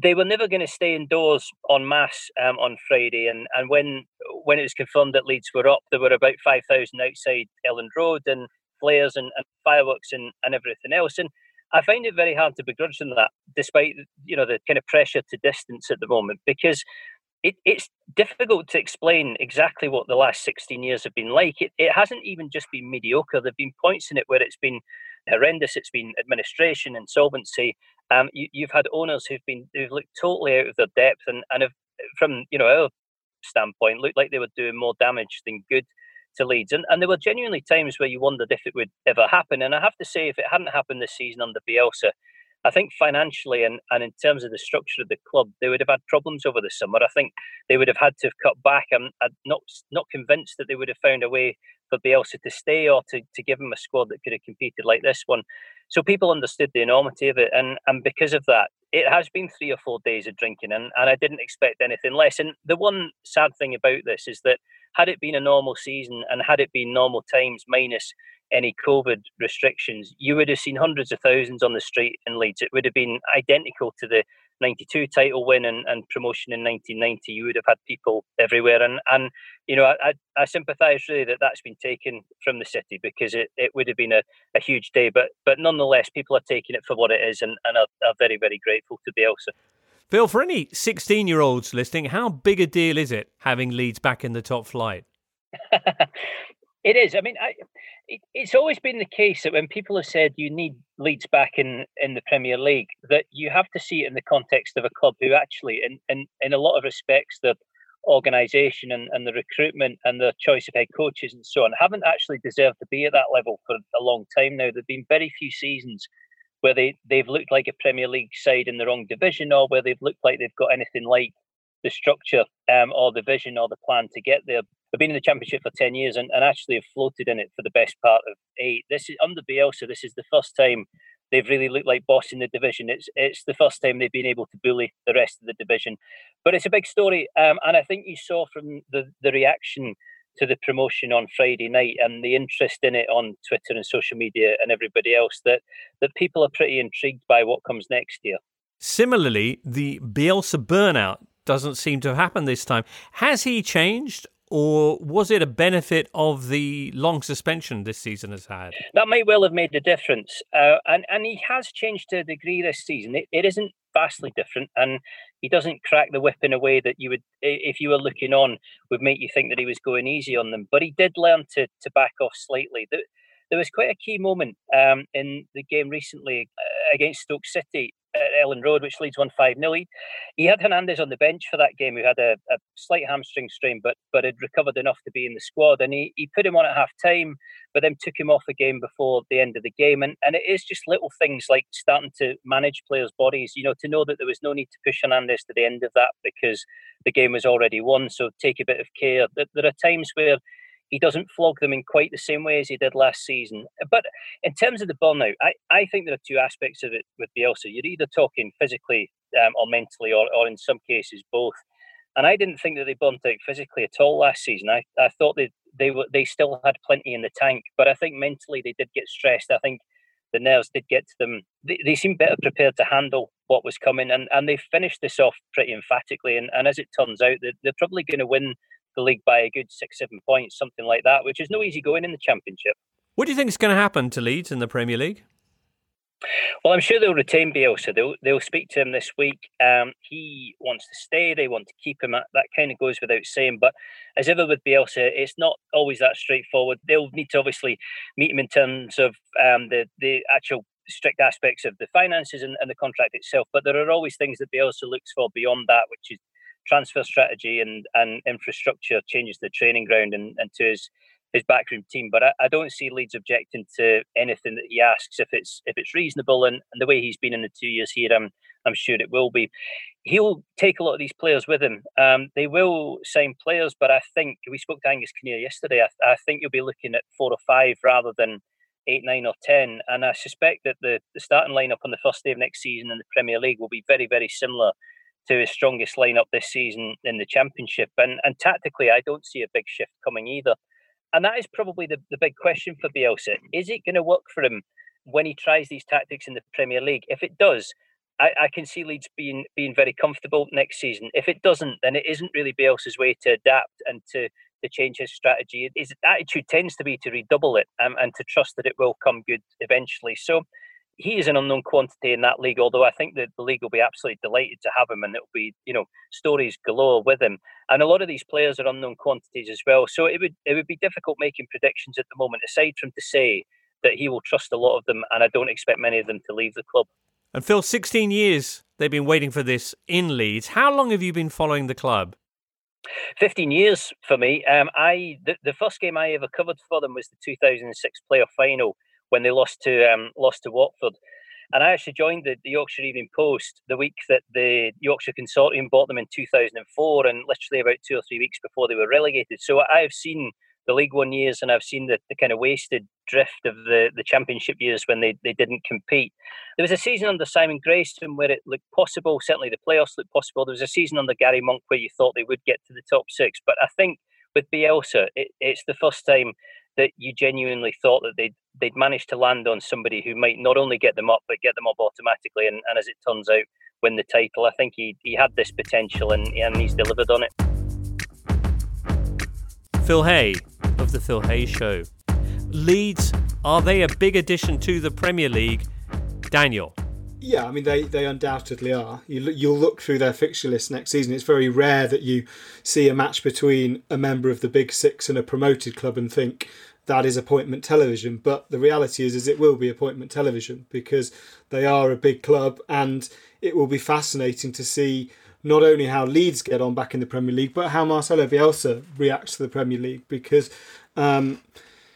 they were never going to stay indoors en masse um, on Friday. And, and when when it was confirmed that Leeds were up, there were about five thousand outside Elland Road and flares and, and fireworks and, and everything else. And I find it very hard to begrudge them that, despite you know the kind of pressure to distance at the moment, because it, it's difficult to explain exactly what the last 16 years have been like. It, it hasn't even just been mediocre. There've been points in it where it's been horrendous. It's been administration, insolvency. Um, you, you've had owners who've been who've looked totally out of their depth and and have, from you know our standpoint, looked like they were doing more damage than good to Leeds. And and there were genuinely times where you wondered if it would ever happen. And I have to say, if it hadn't happened this season under Bielsa, I think financially and, and in terms of the structure of the club, they would have had problems over the summer. I think they would have had to have cut back. I'm, I'm not not convinced that they would have found a way for Bielsa to stay or to, to give him a squad that could have competed like this one. So people understood the enormity of it, and and because of that, it has been three or four days of drinking, and, and I didn't expect anything less. And the one sad thing about this is that had it been a normal season and had it been normal times minus any COVID restrictions, you would have seen hundreds of thousands on the street in Leeds. It would have been identical to the 92 title win and, and promotion in 1990. You would have had people everywhere. And, and you know, I, I, I sympathise really that that's been taken from the city because it, it would have been a, a huge day. But but nonetheless, people are taking it for what it is and, and are, are very, very grateful to Bielsa. Phil, for any 16 year olds listening, how big a deal is it having Leeds back in the top flight? [LAUGHS] It is. I mean, I, it, it's always been the case that when people have said you need Leeds back in, in the Premier League, that you have to see it in the context of a club who actually, in, in, in a lot of respects, the organisation and, and the recruitment and the choice of head coaches and so on, haven't actually deserved to be at that level for a long time now. There've been very few seasons where they, they've looked like a Premier League side in the wrong division or where they've looked like they've got anything like the structure um, or the vision or the plan to get there. I've been in the championship for 10 years and, and actually have floated in it for the best part of eight. This is under Bielsa, this is the first time they've really looked like boss in the division. It's it's the first time they've been able to bully the rest of the division. But it's a big story. Um, and I think you saw from the, the reaction to the promotion on Friday night and the interest in it on Twitter and social media and everybody else that that people are pretty intrigued by what comes next year. Similarly, the Bielsa burnout doesn't seem to have happened this time. Has he changed, or was it a benefit of the long suspension this season has had? That might well have made a difference. Uh, and, and he has changed to a degree this season. It, it isn't vastly different. And he doesn't crack the whip in a way that you would, if you were looking on, would make you think that he was going easy on them. But he did learn to, to back off slightly. There, there was quite a key moment um, in the game recently uh, against Stoke City at Elland Road, which Leeds won five 0 He, had Hernandez on the bench for that game, who had a, a slight hamstring strain, but but had recovered enough to be in the squad. And he, he put him on at half time, but then took him off again before the end of the game. And, and it is just little things like starting to manage players' bodies, you know, to know that there was no need to push Hernandez to the end of that because the game was already won. So take a bit of care. There are times where he doesn't flog them in quite the same way as he did last season. But in terms of the burnout, I, I think there are two aspects of it with Bielsa. You're either talking physically um, or mentally, or, or in some cases both. And I didn't think that they burnt out physically at all last season. I, I thought they they were they still had plenty in the tank, but I think mentally they did get stressed. I think the nerves did get to them. They, they seemed better prepared to handle what was coming, and, and they finished this off pretty emphatically. And, and as it turns out, they're, they're probably going to win the league by a good six, seven points, something like that, which is no easy going in the championship. What do you think is going to happen to Leeds in the Premier League? Well, I'm sure they'll retain Bielsa. They'll they'll speak to him this week. Um, he wants to stay. They want to keep him. That kind of goes without saying. But as ever with Bielsa, it's not always that straightforward. They'll need to obviously meet him in terms of um, the the actual strict aspects of the finances and, and the contract itself. But there are always things that Bielsa looks for beyond that, which is transfer strategy and, and infrastructure changes the training ground and, and to his his backroom team. But I, I, don't see Leeds objecting to anything that he asks if it's if it's reasonable and, and the way he's been in the two years here, I'm I'm sure it will be. He'll take a lot of these players with him. Um, they will sign players, but I think we spoke to Angus Kinnear yesterday. I, I think you'll be looking at four or five rather than eight, nine, or ten. And I suspect that the, the starting lineup on the first day of next season in the Premier League will be very, very similar to his strongest lineup this season in the championship. And and tactically, I don't see a big shift coming either. And that is probably the, the big question for Bielsa. Is it going to work for him when he tries these tactics in the Premier League? If it does, I, I can see Leeds being being very comfortable next season. If it doesn't, then it isn't really Bielsa's way to adapt and to to change his strategy. His attitude tends to be to redouble it um, and to trust that it will come good eventually. So he is an unknown quantity in that league. Although I think that the league will be absolutely delighted to have him, and it'll be you know stories galore with him. And a lot of these players are unknown quantities as well. So it would it would be difficult making predictions at the moment. Aside from to say that he will trust a lot of them, and I don't expect many of them to leave the club. And Phil, 16 years they've been waiting for this in Leeds. How long have you been following the club? 15 years for me. Um, I the, the first game I ever covered for them was the 2006 playoff final when they lost to um, lost to Watford. And I actually joined the, the, Yorkshire Evening Post the week that the Yorkshire Consortium bought them in 2004, and literally about two or three weeks before they were relegated. So I have seen the League One years, and I've seen the, the kind of wasted drift of the, the Championship years when they, they didn't compete. There was a season under Simon Grayson where it looked possible. Certainly, the playoffs looked possible. There was a season under Gary Monk where you thought they would get to the top six, but I think with Bielsa, it, it's the first time that you genuinely thought that they'd they'd managed to land on somebody who might not only get them up but get them up automatically. And, and as it turns out win the title. I think he, he had this potential and, and he's delivered on it. Phil hay of the phil hay show. Leeds are they a big addition to the premier league? Daniel yeah, I mean they, they undoubtedly are. You you'll look through their fixture list next season. It's very rare that you see a match between a member of the Big Six and a promoted club and think that is appointment television. But the reality is, is it will be appointment television because they are a big club, and it will be fascinating to see not only how Leeds get on back in the Premier League, but how Marcelo Bielsa reacts to the Premier League because. Um,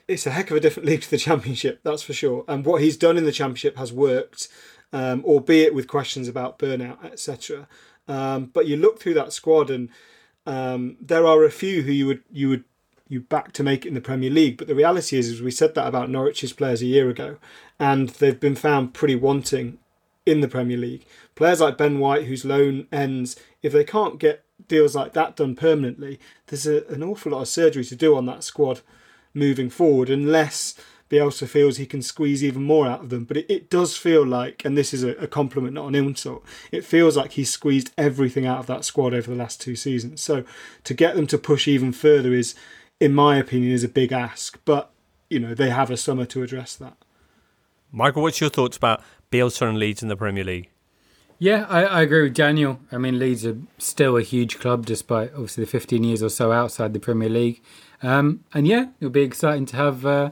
it's a heck of a different [LAUGHS] league to the Championship, that's for sure. And what he's done in the Championship has worked um, albeit with questions about burnout, etc. Um, but you look through that squad, and um, there are a few who you would you would you back to make it in the Premier League. But the reality is, is we said that about Norwich's players a year ago, and they've been found pretty wanting in the Premier League. Players like Ben White, whose loan ends, if they can't get deals like that done permanently, there's a, an awful lot of surgery to do on that squad moving forward, unless Bielsa feels he can squeeze even more out of them. But it, it does feel like, and this is a, a compliment, not an insult, it feels like he's squeezed everything out of that squad over the last two seasons. So to get them to push even further is, in my opinion, is a big ask. But, you know, they have a summer to address that. Michael, what's your thoughts about Bielsa and Leeds in the Premier League? Yeah, I, I, agree with Daniel. I mean, Leeds are still a huge club, despite obviously the 15 years or so outside the Premier League. Um, and yeah, it'll be exciting to have uh,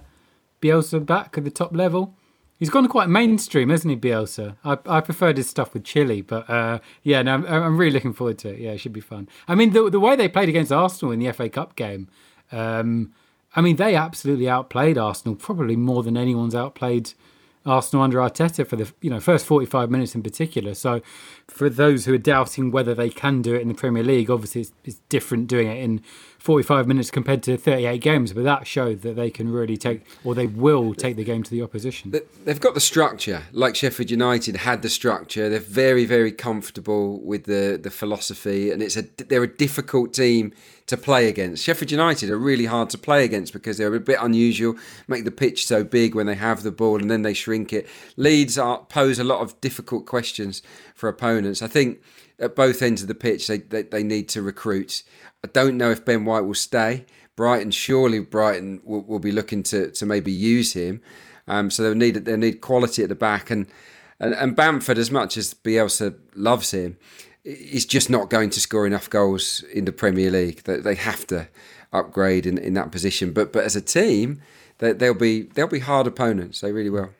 Bielsa back at the top level. He's gone quite mainstream, hasn't he, Bielsa? I, I preferred his stuff with Chile, but uh, yeah, no, I'm, I'm really looking forward to it. Yeah, it should be fun. I mean, the the way they played against Arsenal in the FA Cup game, um, I mean, they absolutely outplayed Arsenal, probably more than anyone's outplayed Arsenal under Arteta for the you know first 45 minutes in particular. So for those who are doubting whether they can do it in the Premier League, obviously it's, it's different doing it in 45 minutes compared to 38 games. But that showed that they can really take or they will take the game to the opposition. They've got the structure, like Sheffield United had the structure. They're very, very comfortable with the the philosophy, and it's a they're a difficult team to play against. Sheffield United are really hard to play against because they're a bit unusual, make the pitch so big when they have the ball and then they shrink it. Leeds are, pose a lot of difficult questions for opponents. I think at both ends of the pitch they, they, they need to recruit. I don't know if Ben White will stay. Brighton, surely Brighton will, will be looking to, to maybe use him. Um, so they'll need they need quality at the back and, and and Bamford, as much as Bielsa loves him, is just not going to score enough goals in the Premier League. They, they have to upgrade in, in that position. But but as a team, they, they'll be they'll be hard opponents. They really will.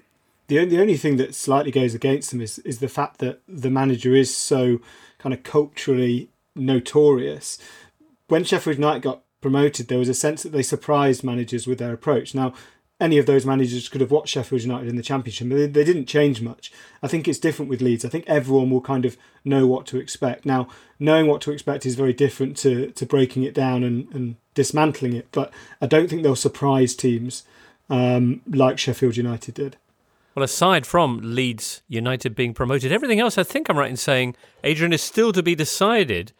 The, the only thing that slightly goes against them is, is the fact that the manager is so kind of culturally notorious. When Sheffield United got promoted, there was a sense that they surprised managers with their approach. Now, any of those managers could have watched Sheffield United in the Championship, but they, they didn't change much. I think it's different with Leeds. I think everyone will kind of know what to expect. Now, knowing what to expect is very different to, to breaking it down and, and dismantling it, but I don't think they'll surprise teams um, like Sheffield United did. Well, aside from Leeds United being promoted, everything else, I think I'm right in saying, Adrian, is still to be decided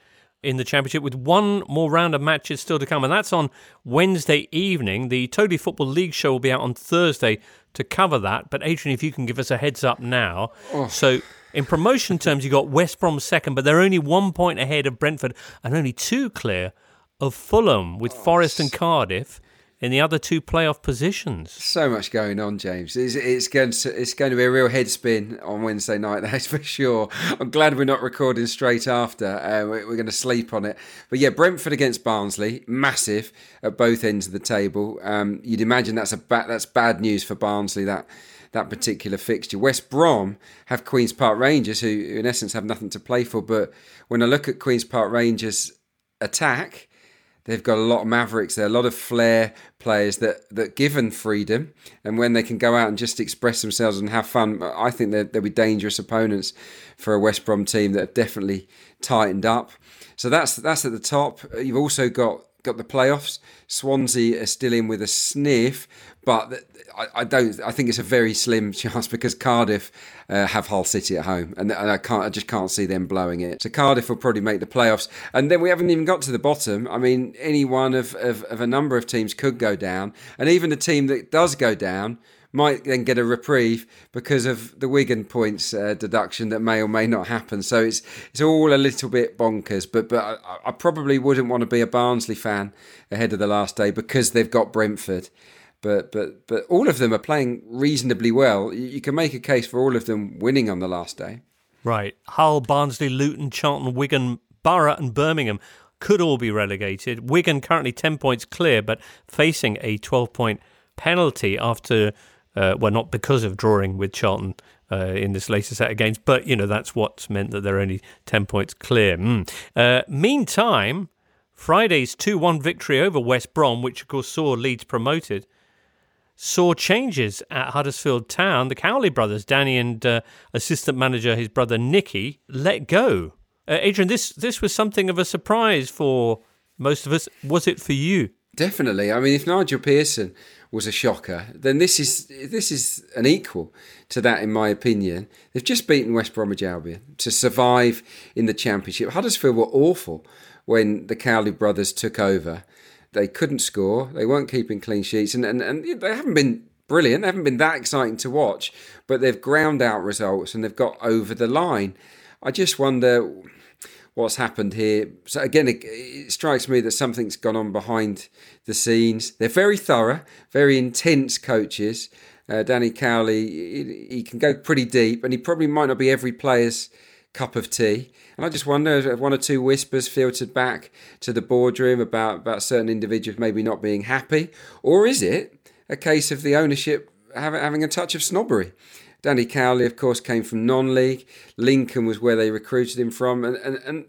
in the championship with one more round of matches still to come, and that's on Wednesday evening. The Totally Football League show will be out on Thursday to cover that. But Adrian, if you can give us a heads up now, Oh. so. In promotion terms, you got West Brom second, but they're only one point ahead of Brentford and only two clear of Fulham, with oh, Forest and Cardiff in the other two playoff positions. So much going on, James. It's, it's going to it's going to be a real head spin on Wednesday night. [LAUGHS] That's for sure. I'm glad we're not recording straight after. Uh, we're, going to sleep on it. But yeah, Brentford against Barnsley, massive at both ends of the table. Um, you'd imagine that's a ba- that's bad news for Barnsley. That that particular fixture. West Brom have Queens Park Rangers, who in essence have nothing to play for. But when I look at Queens Park Rangers attack. They've got a lot of mavericks there, a lot of flair players that, that given freedom and when they can go out and just express themselves and have fun, I think they'll, they'll be dangerous opponents for a West Brom team that have definitely tightened up. So that's that's at the top. You've also got got the playoffs. Swansea are still in with a sniff, but I, I don't. I think it's a very slim [LAUGHS] chance because Cardiff uh, have Hull City at home, and, and I can't. I just can't see them blowing it. So Cardiff will probably make the playoffs, and then we haven't even got to the bottom. I mean, any one of, of, of a number of teams could go down, and even the team that does go down might then get a reprieve because of the Wigan points uh, deduction that may or may not happen. So it's it's all a little bit bonkers. But but I, I probably wouldn't want to be a Barnsley fan ahead of the last day because they've got Brentford. But but but all of them are playing reasonably well. You, can make a case for all of them winning on the last day. Right. Hull, Barnsley, Luton, Charlton, Wigan, Boro, and Birmingham could all be relegated. Wigan currently 10 points clear, but facing a 12 point penalty after, uh, well, not because of drawing with Charlton. Uh, in this latest set of games, but you know that's what's meant that they're only ten points clear. Mm. Uh, meantime, Friday's two-one victory over West Brom, which of course saw Leeds promoted, saw changes at Huddersfield Town. The Cowley brothers, Danny and uh, assistant manager his brother Nicky, let go. Uh, Adrian, this this was something of a surprise for most of us. Was it for you? Definitely. I mean, if Nigel Pearson was a shocker, then this is this is an equal to that, in my opinion. They've just beaten West Bromwich Albion to survive in the Championship. Huddersfield were awful when the Cowley brothers took over. They couldn't score. They weren't keeping clean sheets, and and, and they haven't been brilliant. They haven't been that exciting to watch, but they've ground out results and they've got over the line. I just wonder what's happened here. So again, it, it, strikes me that something's gone on behind the scenes. They're very thorough, very intense coaches. Uh, Danny Cowley, he, he, can go pretty deep, and he probably might not be every player's cup of tea. And I just wonder if one or two whispers filtered back to the boardroom about, about certain individuals maybe not being happy, or is it a case of the ownership having, a touch of snobbery. Danny Cowley, of course, came from non-league. Lincoln was where they recruited him from, and and, and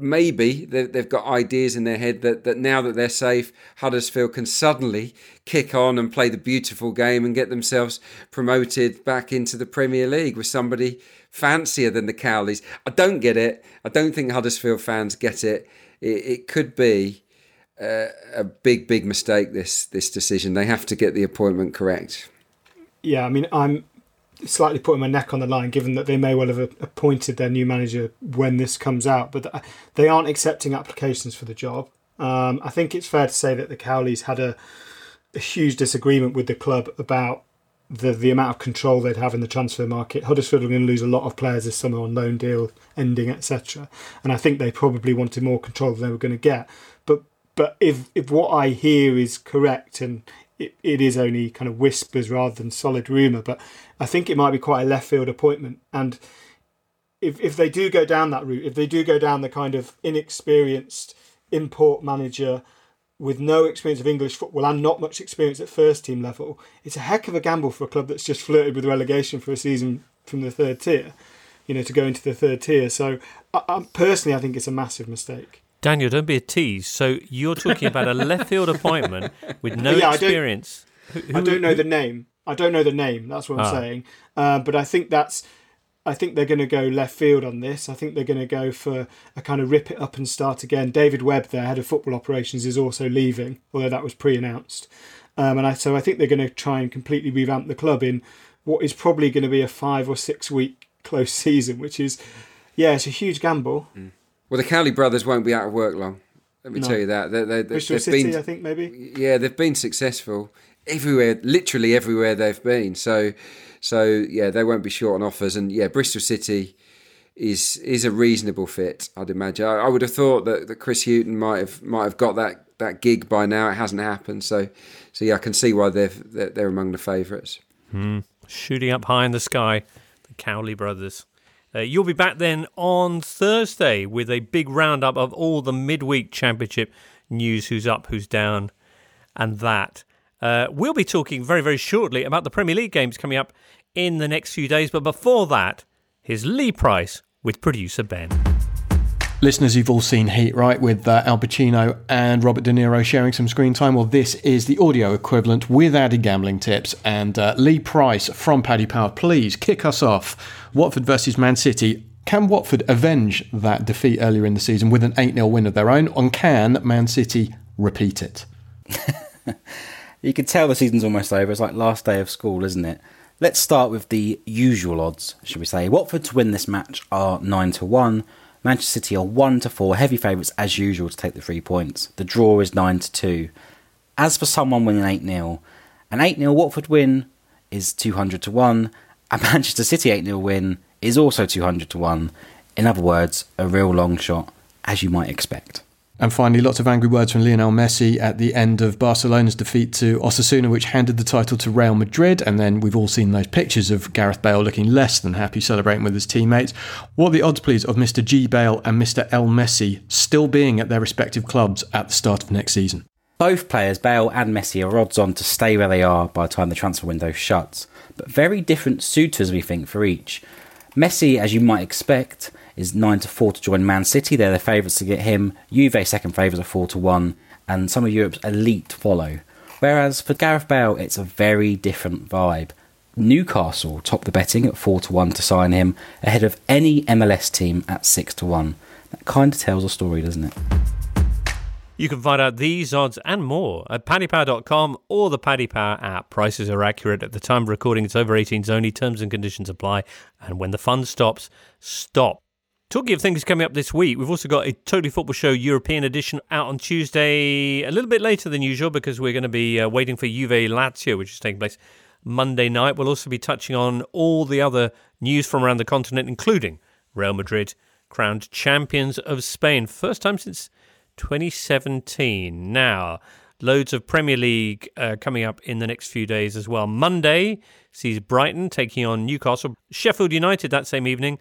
maybe they- they've got ideas in their head that, that now that they're safe, Huddersfield can suddenly kick on and play the beautiful game and get themselves promoted back into the Premier League with somebody fancier than the Cowleys. I don't get it. I don't think Huddersfield fans get it. It, it could be uh, a big, big mistake. This this decision. They have to get the appointment correct. Yeah, I mean, I'm slightly putting my neck on the line, given that they may well have appointed their new manager when this comes out, but they aren't accepting applications for the job. Um, I think it's fair to say that the Cowleys had a, a huge disagreement with the club about the the amount of control they'd have in the transfer market. Huddersfield are going to lose a lot of players this summer on loan deal ending, etc. And I think they probably wanted more control than they were going to get. But but if if what I hear is correct and it, it is only kind of whispers rather than solid rumour, but I think it might be quite a left field appointment. And if if they do go down that route, if they do go down the kind of inexperienced import manager with no experience of English football and not much experience at first team level, it's a heck of a gamble for a club that's just flirted with relegation for a season from the third tier, you know, to go into the third tier. So I, I, personally, I think it's a massive mistake. Daniel, don't be a tease. So you're talking about a left field appointment with no Yeah, I don't- experience. Who- I don't know who- the name. I don't know the name. That's what I'm Ah. saying. Uh, but I think that's. I think they're going to go left field on this. I think they're going to go for a kind of rip it up and start again. David Webb, their head of football operations, is also leaving, although that was pre-announced. Um, and I, so I think they're going to try and completely revamp the club in what is probably going to be a five or six week close [LAUGHS] season, which is, yeah, it's a huge gamble. Well, the Cowley brothers won't be out of work long. Let me No. tell you that. They, they, Bristol they've City, been, I think maybe. Yeah, they've been successful everywhere, literally everywhere they've been. So, so yeah, they won't be short on offers. And yeah, Bristol City is is a reasonable fit. I'd imagine. I, I would have thought that, that Chris Hughton might have might have got that, that gig by now. It hasn't happened. So, so yeah, I can see why they've they're, they're among the favourites. Hmm. Shooting up high in the sky, the Cowley brothers. Uh, you'll be back then on Thursday with a big roundup of all the midweek championship news who's up, who's down, and that. Uh, we'll be talking very, very shortly about the Premier League games coming up in the next few days. But before that, here's Lee Price with producer Ben. Listeners, you've all seen Heat, right? With uh, Al Pacino and Robert De Niro sharing some screen time. Well, this is the audio equivalent with added gambling tips. And uh, Lee Price from Paddy Power, please kick us off. Watford versus Man City. Can Watford avenge that defeat earlier in the season with an 8 0 win of their own? And can Man City repeat it? [LAUGHS] You can tell the season's almost over. It's like last day of school, isn't it? Let's start with the usual odds, should we say? Watford to win this match are 9 to 1. Manchester City are 1 to 4, heavy favourites as usual to take the three points. The draw is 9 to 2. As for someone winning 8 0, an 8 0 Watford win is 200 to 1. A [LAUGHS] Manchester City 8 0 win is also 200 to 1. In other words, a real long shot, as you might expect. And finally, lots of angry words from Lionel Messi at the end of Barcelona's defeat to Osasuna, which handed the title to Real Madrid. And then we've all seen those pictures of Gareth Bale looking less than happy celebrating with his teammates. What are the odds, please, of Mr. G. Bale and Mr. L. Messi still being at their respective clubs at the start of next season? Both players, Bale and Messi, are odds on to stay where they are by the time the transfer window shuts, but very different suitors, we think, for each. Messi, as you might expect, is 9 to 4 to join Man City. They're the favourites to get him. Juve, second favourites, are 4 to 1, and some of Europe's elite follow. Whereas for Gareth Bale, it's a very different vibe. Newcastle top the betting at 4 to 1 to sign him, ahead of any MLS team at 6 to 1. That kind of tells a story, doesn't it? You can find out these odds and more at paddypower.com or the Paddy Power app. Prices are accurate at the time of recording. It's over 18s only. Terms and conditions apply. And when the fun stops, stop. Talking of things coming up this week, we've also got a Totally Football Show European edition out on Tuesday, a little bit later than usual because we're going to be uh, waiting for Juve Lazio, which is taking place Monday night. We'll also be touching on all the other news from around the continent, including Real Madrid, crowned champions of Spain. First time since 2017. Now, loads of Premier League uh, coming up in the next few days as well. Monday sees Brighton taking on Newcastle. Sheffield United that same evening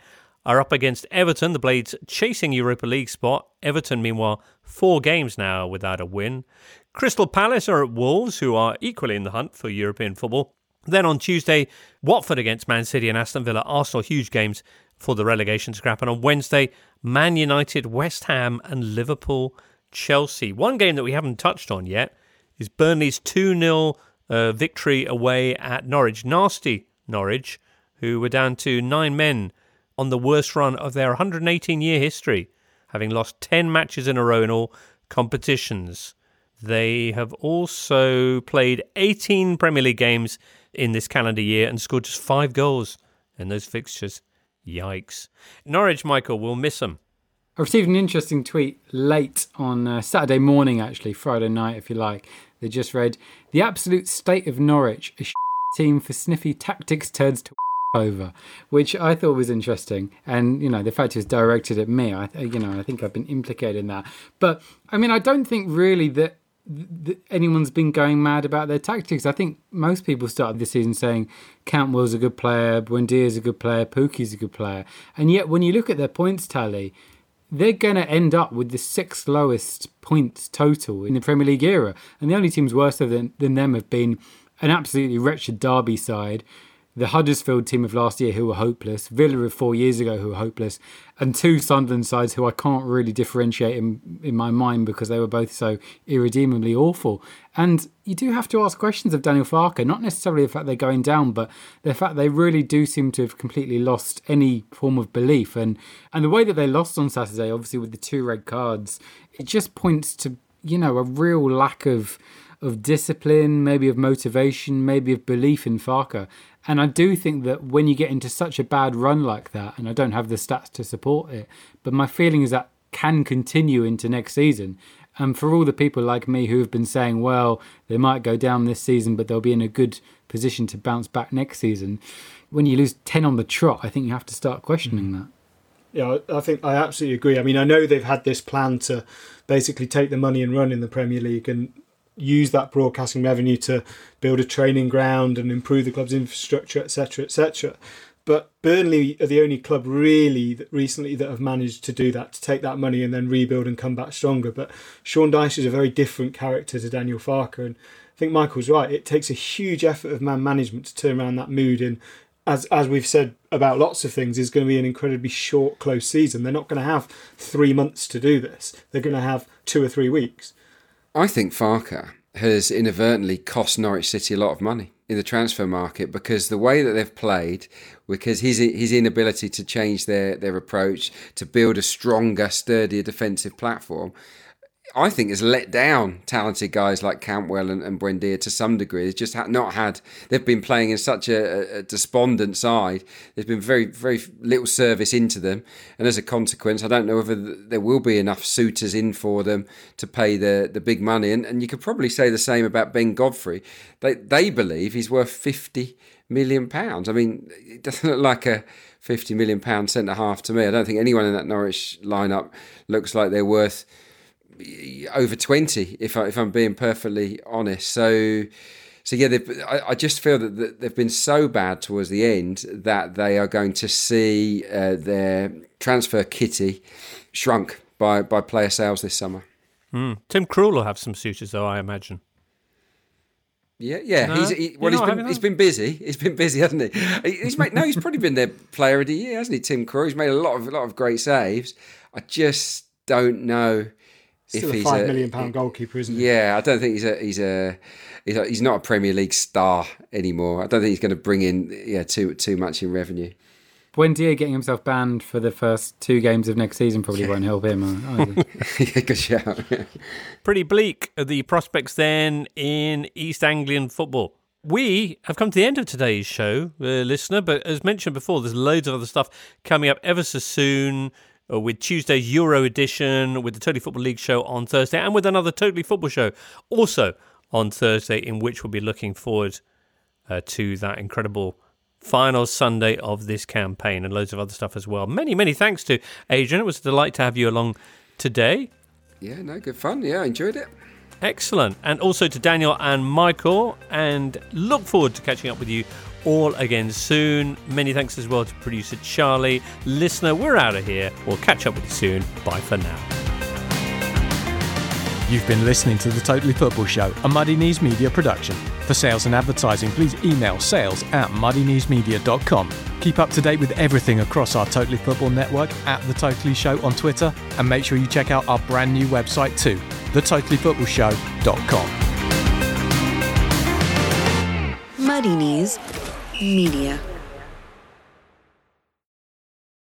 are up against Everton, the Blades chasing Europa League spot. Everton, meanwhile, four games now without a win. Crystal Palace are at Wolves, who are equally in the hunt for European football. Then on Tuesday, Watford against Man City and Aston Villa. Arsenal, huge games for the relegation scrap. And on Wednesday, Man United, West Ham, and Liverpool, Chelsea. One game that we haven't touched on yet is Burnley's 2 0 uh, victory away at Norwich. Nasty Norwich, who were down to nine men on the worst run of their 118 year history, having lost 10 matches in a row in all competitions. They have also played 18 Premier League games in this calendar year and scored just five goals in those fixtures. Yikes. Norwich, Michael, will miss them. I received an interesting tweet late on uh, Saturday morning, actually, Friday night, if you like. They just read, The absolute state of Norwich, a [LAUGHS] team for sniffy tactics turns to over, which I thought was interesting. And, you know, the fact it was directed at me, I, you know, I think I've been implicated in that. But, I mean, I don't think really that th- anyone's been going mad about their tactics. I think most people started the season saying Cantwell's a good player, Buendia's a good player, Pukki's a good player. And yet, when you look at their points tally, they're going to end up with the sixth lowest points total in the Premier League era. And the only teams worse than, than them have been an absolutely wretched Derby side, the Huddersfield team of last year who were hopeless, Villa of four years ago who were hopeless, and two Sunderland sides who I can't really differentiate in, in my mind because they were both so irredeemably awful. And you do have to ask questions of Daniel Farke, not necessarily the fact they're going down, but the fact they really do seem to have completely lost any form of belief. And, and the way that they lost on Saturday, obviously with the two red cards, it just points to, you know, a real lack of of discipline, maybe of motivation, maybe of belief in Farke. And I do think that when you get into such a bad run like that, and I don't have the stats to support it, but my feeling is that can continue into next season. And for all the people like me who have been saying, well, they might go down this season, but they'll be in a good position to bounce back next season, when you lose 10 on the trot, I think you have to start questioning mm. that. Yeah, I think I absolutely agree. I mean, I know they've had this plan to basically take the money and run in the Premier League, and use that broadcasting revenue to build a training ground and improve the club's infrastructure, etc., etc. But Burnley are the only club really that recently that have managed to do that, to take that money and then rebuild and come back stronger. But Sean Dyche is a very different character to Daniel Farke, and I think Michael's right. It takes a huge effort of man management to turn around that mood in. As, as we've said about lots of things, is going to be an incredibly short, close season. They're not going to have three months to do this. They're going to have two or three weeks. I think Farke has inadvertently cost Norwich City a lot of money in the transfer market because the way that they've played, because his his inability to change their their approach to build a stronger, sturdier defensive platform, I think has let down talented guys like Cantwell and, and to some degree. It's just ha- not had. They've been playing in such a, a, despondent side. There's been very very little service into them, and as a consequence, I don't know whether there will be enough suitors in for them to pay the the big money. And, and you could probably say the same about Ben Godfrey. They they believe he's worth fifty million pounds. I mean, it doesn't look like a fifty million pound centre half to me. I don't think anyone in that Norwich lineup looks like they're worth over 20 if, I, if I'm being perfectly honest so so yeah I, I, just feel that they've been so bad towards the end that they are going to see uh, their transfer kitty shrunk by, by player sales this summer mm. Tim Krul will have some suitors though I imagine yeah, yeah. No, he's he, well. He's been he's been busy. He's been busy, hasn't he? He's made no. He's probably been their player of the year, hasn't he? Tim Krul. He's made a lot of a lot of great saves. I just don't know Still if a five a, million pound goalkeeper, isn't he? Yeah, I don't think he's a he's a he's a, he's not a Premier League star anymore. I don't think he's going to bring in yeah too too much in revenue. Buendia getting himself banned for the first two games of next season probably won't help him [LAUGHS] either. yeah, good shout. [LAUGHS] Pretty bleak are the prospects then in East Anglian football. We have come to the end of today's show, uh, listener, but as mentioned before, there's loads of other stuff coming up ever so soon. Uh, with Tuesday's Euro edition, with the Totally Football League show on Thursday, and with another Totally Football show also on Thursday, in which we'll be looking forward uh, to that incredible final Sunday of this campaign and loads of other stuff as well. Many, many thanks to Adrian. It was a delight to have you along today. Yeah, no, good fun. Yeah, I enjoyed it. Excellent. And also to Daniel and Michael, and look forward to catching up with you all again soon. Many thanks as well to producer Charlie. Listener, we're out of here. We'll catch up with you soon. Bye for now. You've been listening to the Totally Football Show, a Muddy Knees Media production. For sales and advertising, please email sales at muddykneesmedia.com. Keep up to date with everything across our Totally Football network at The Totally Show on Twitter, and make sure you check out our brand new website too, thetotallyfootballshow.com. Muddy Knees Media.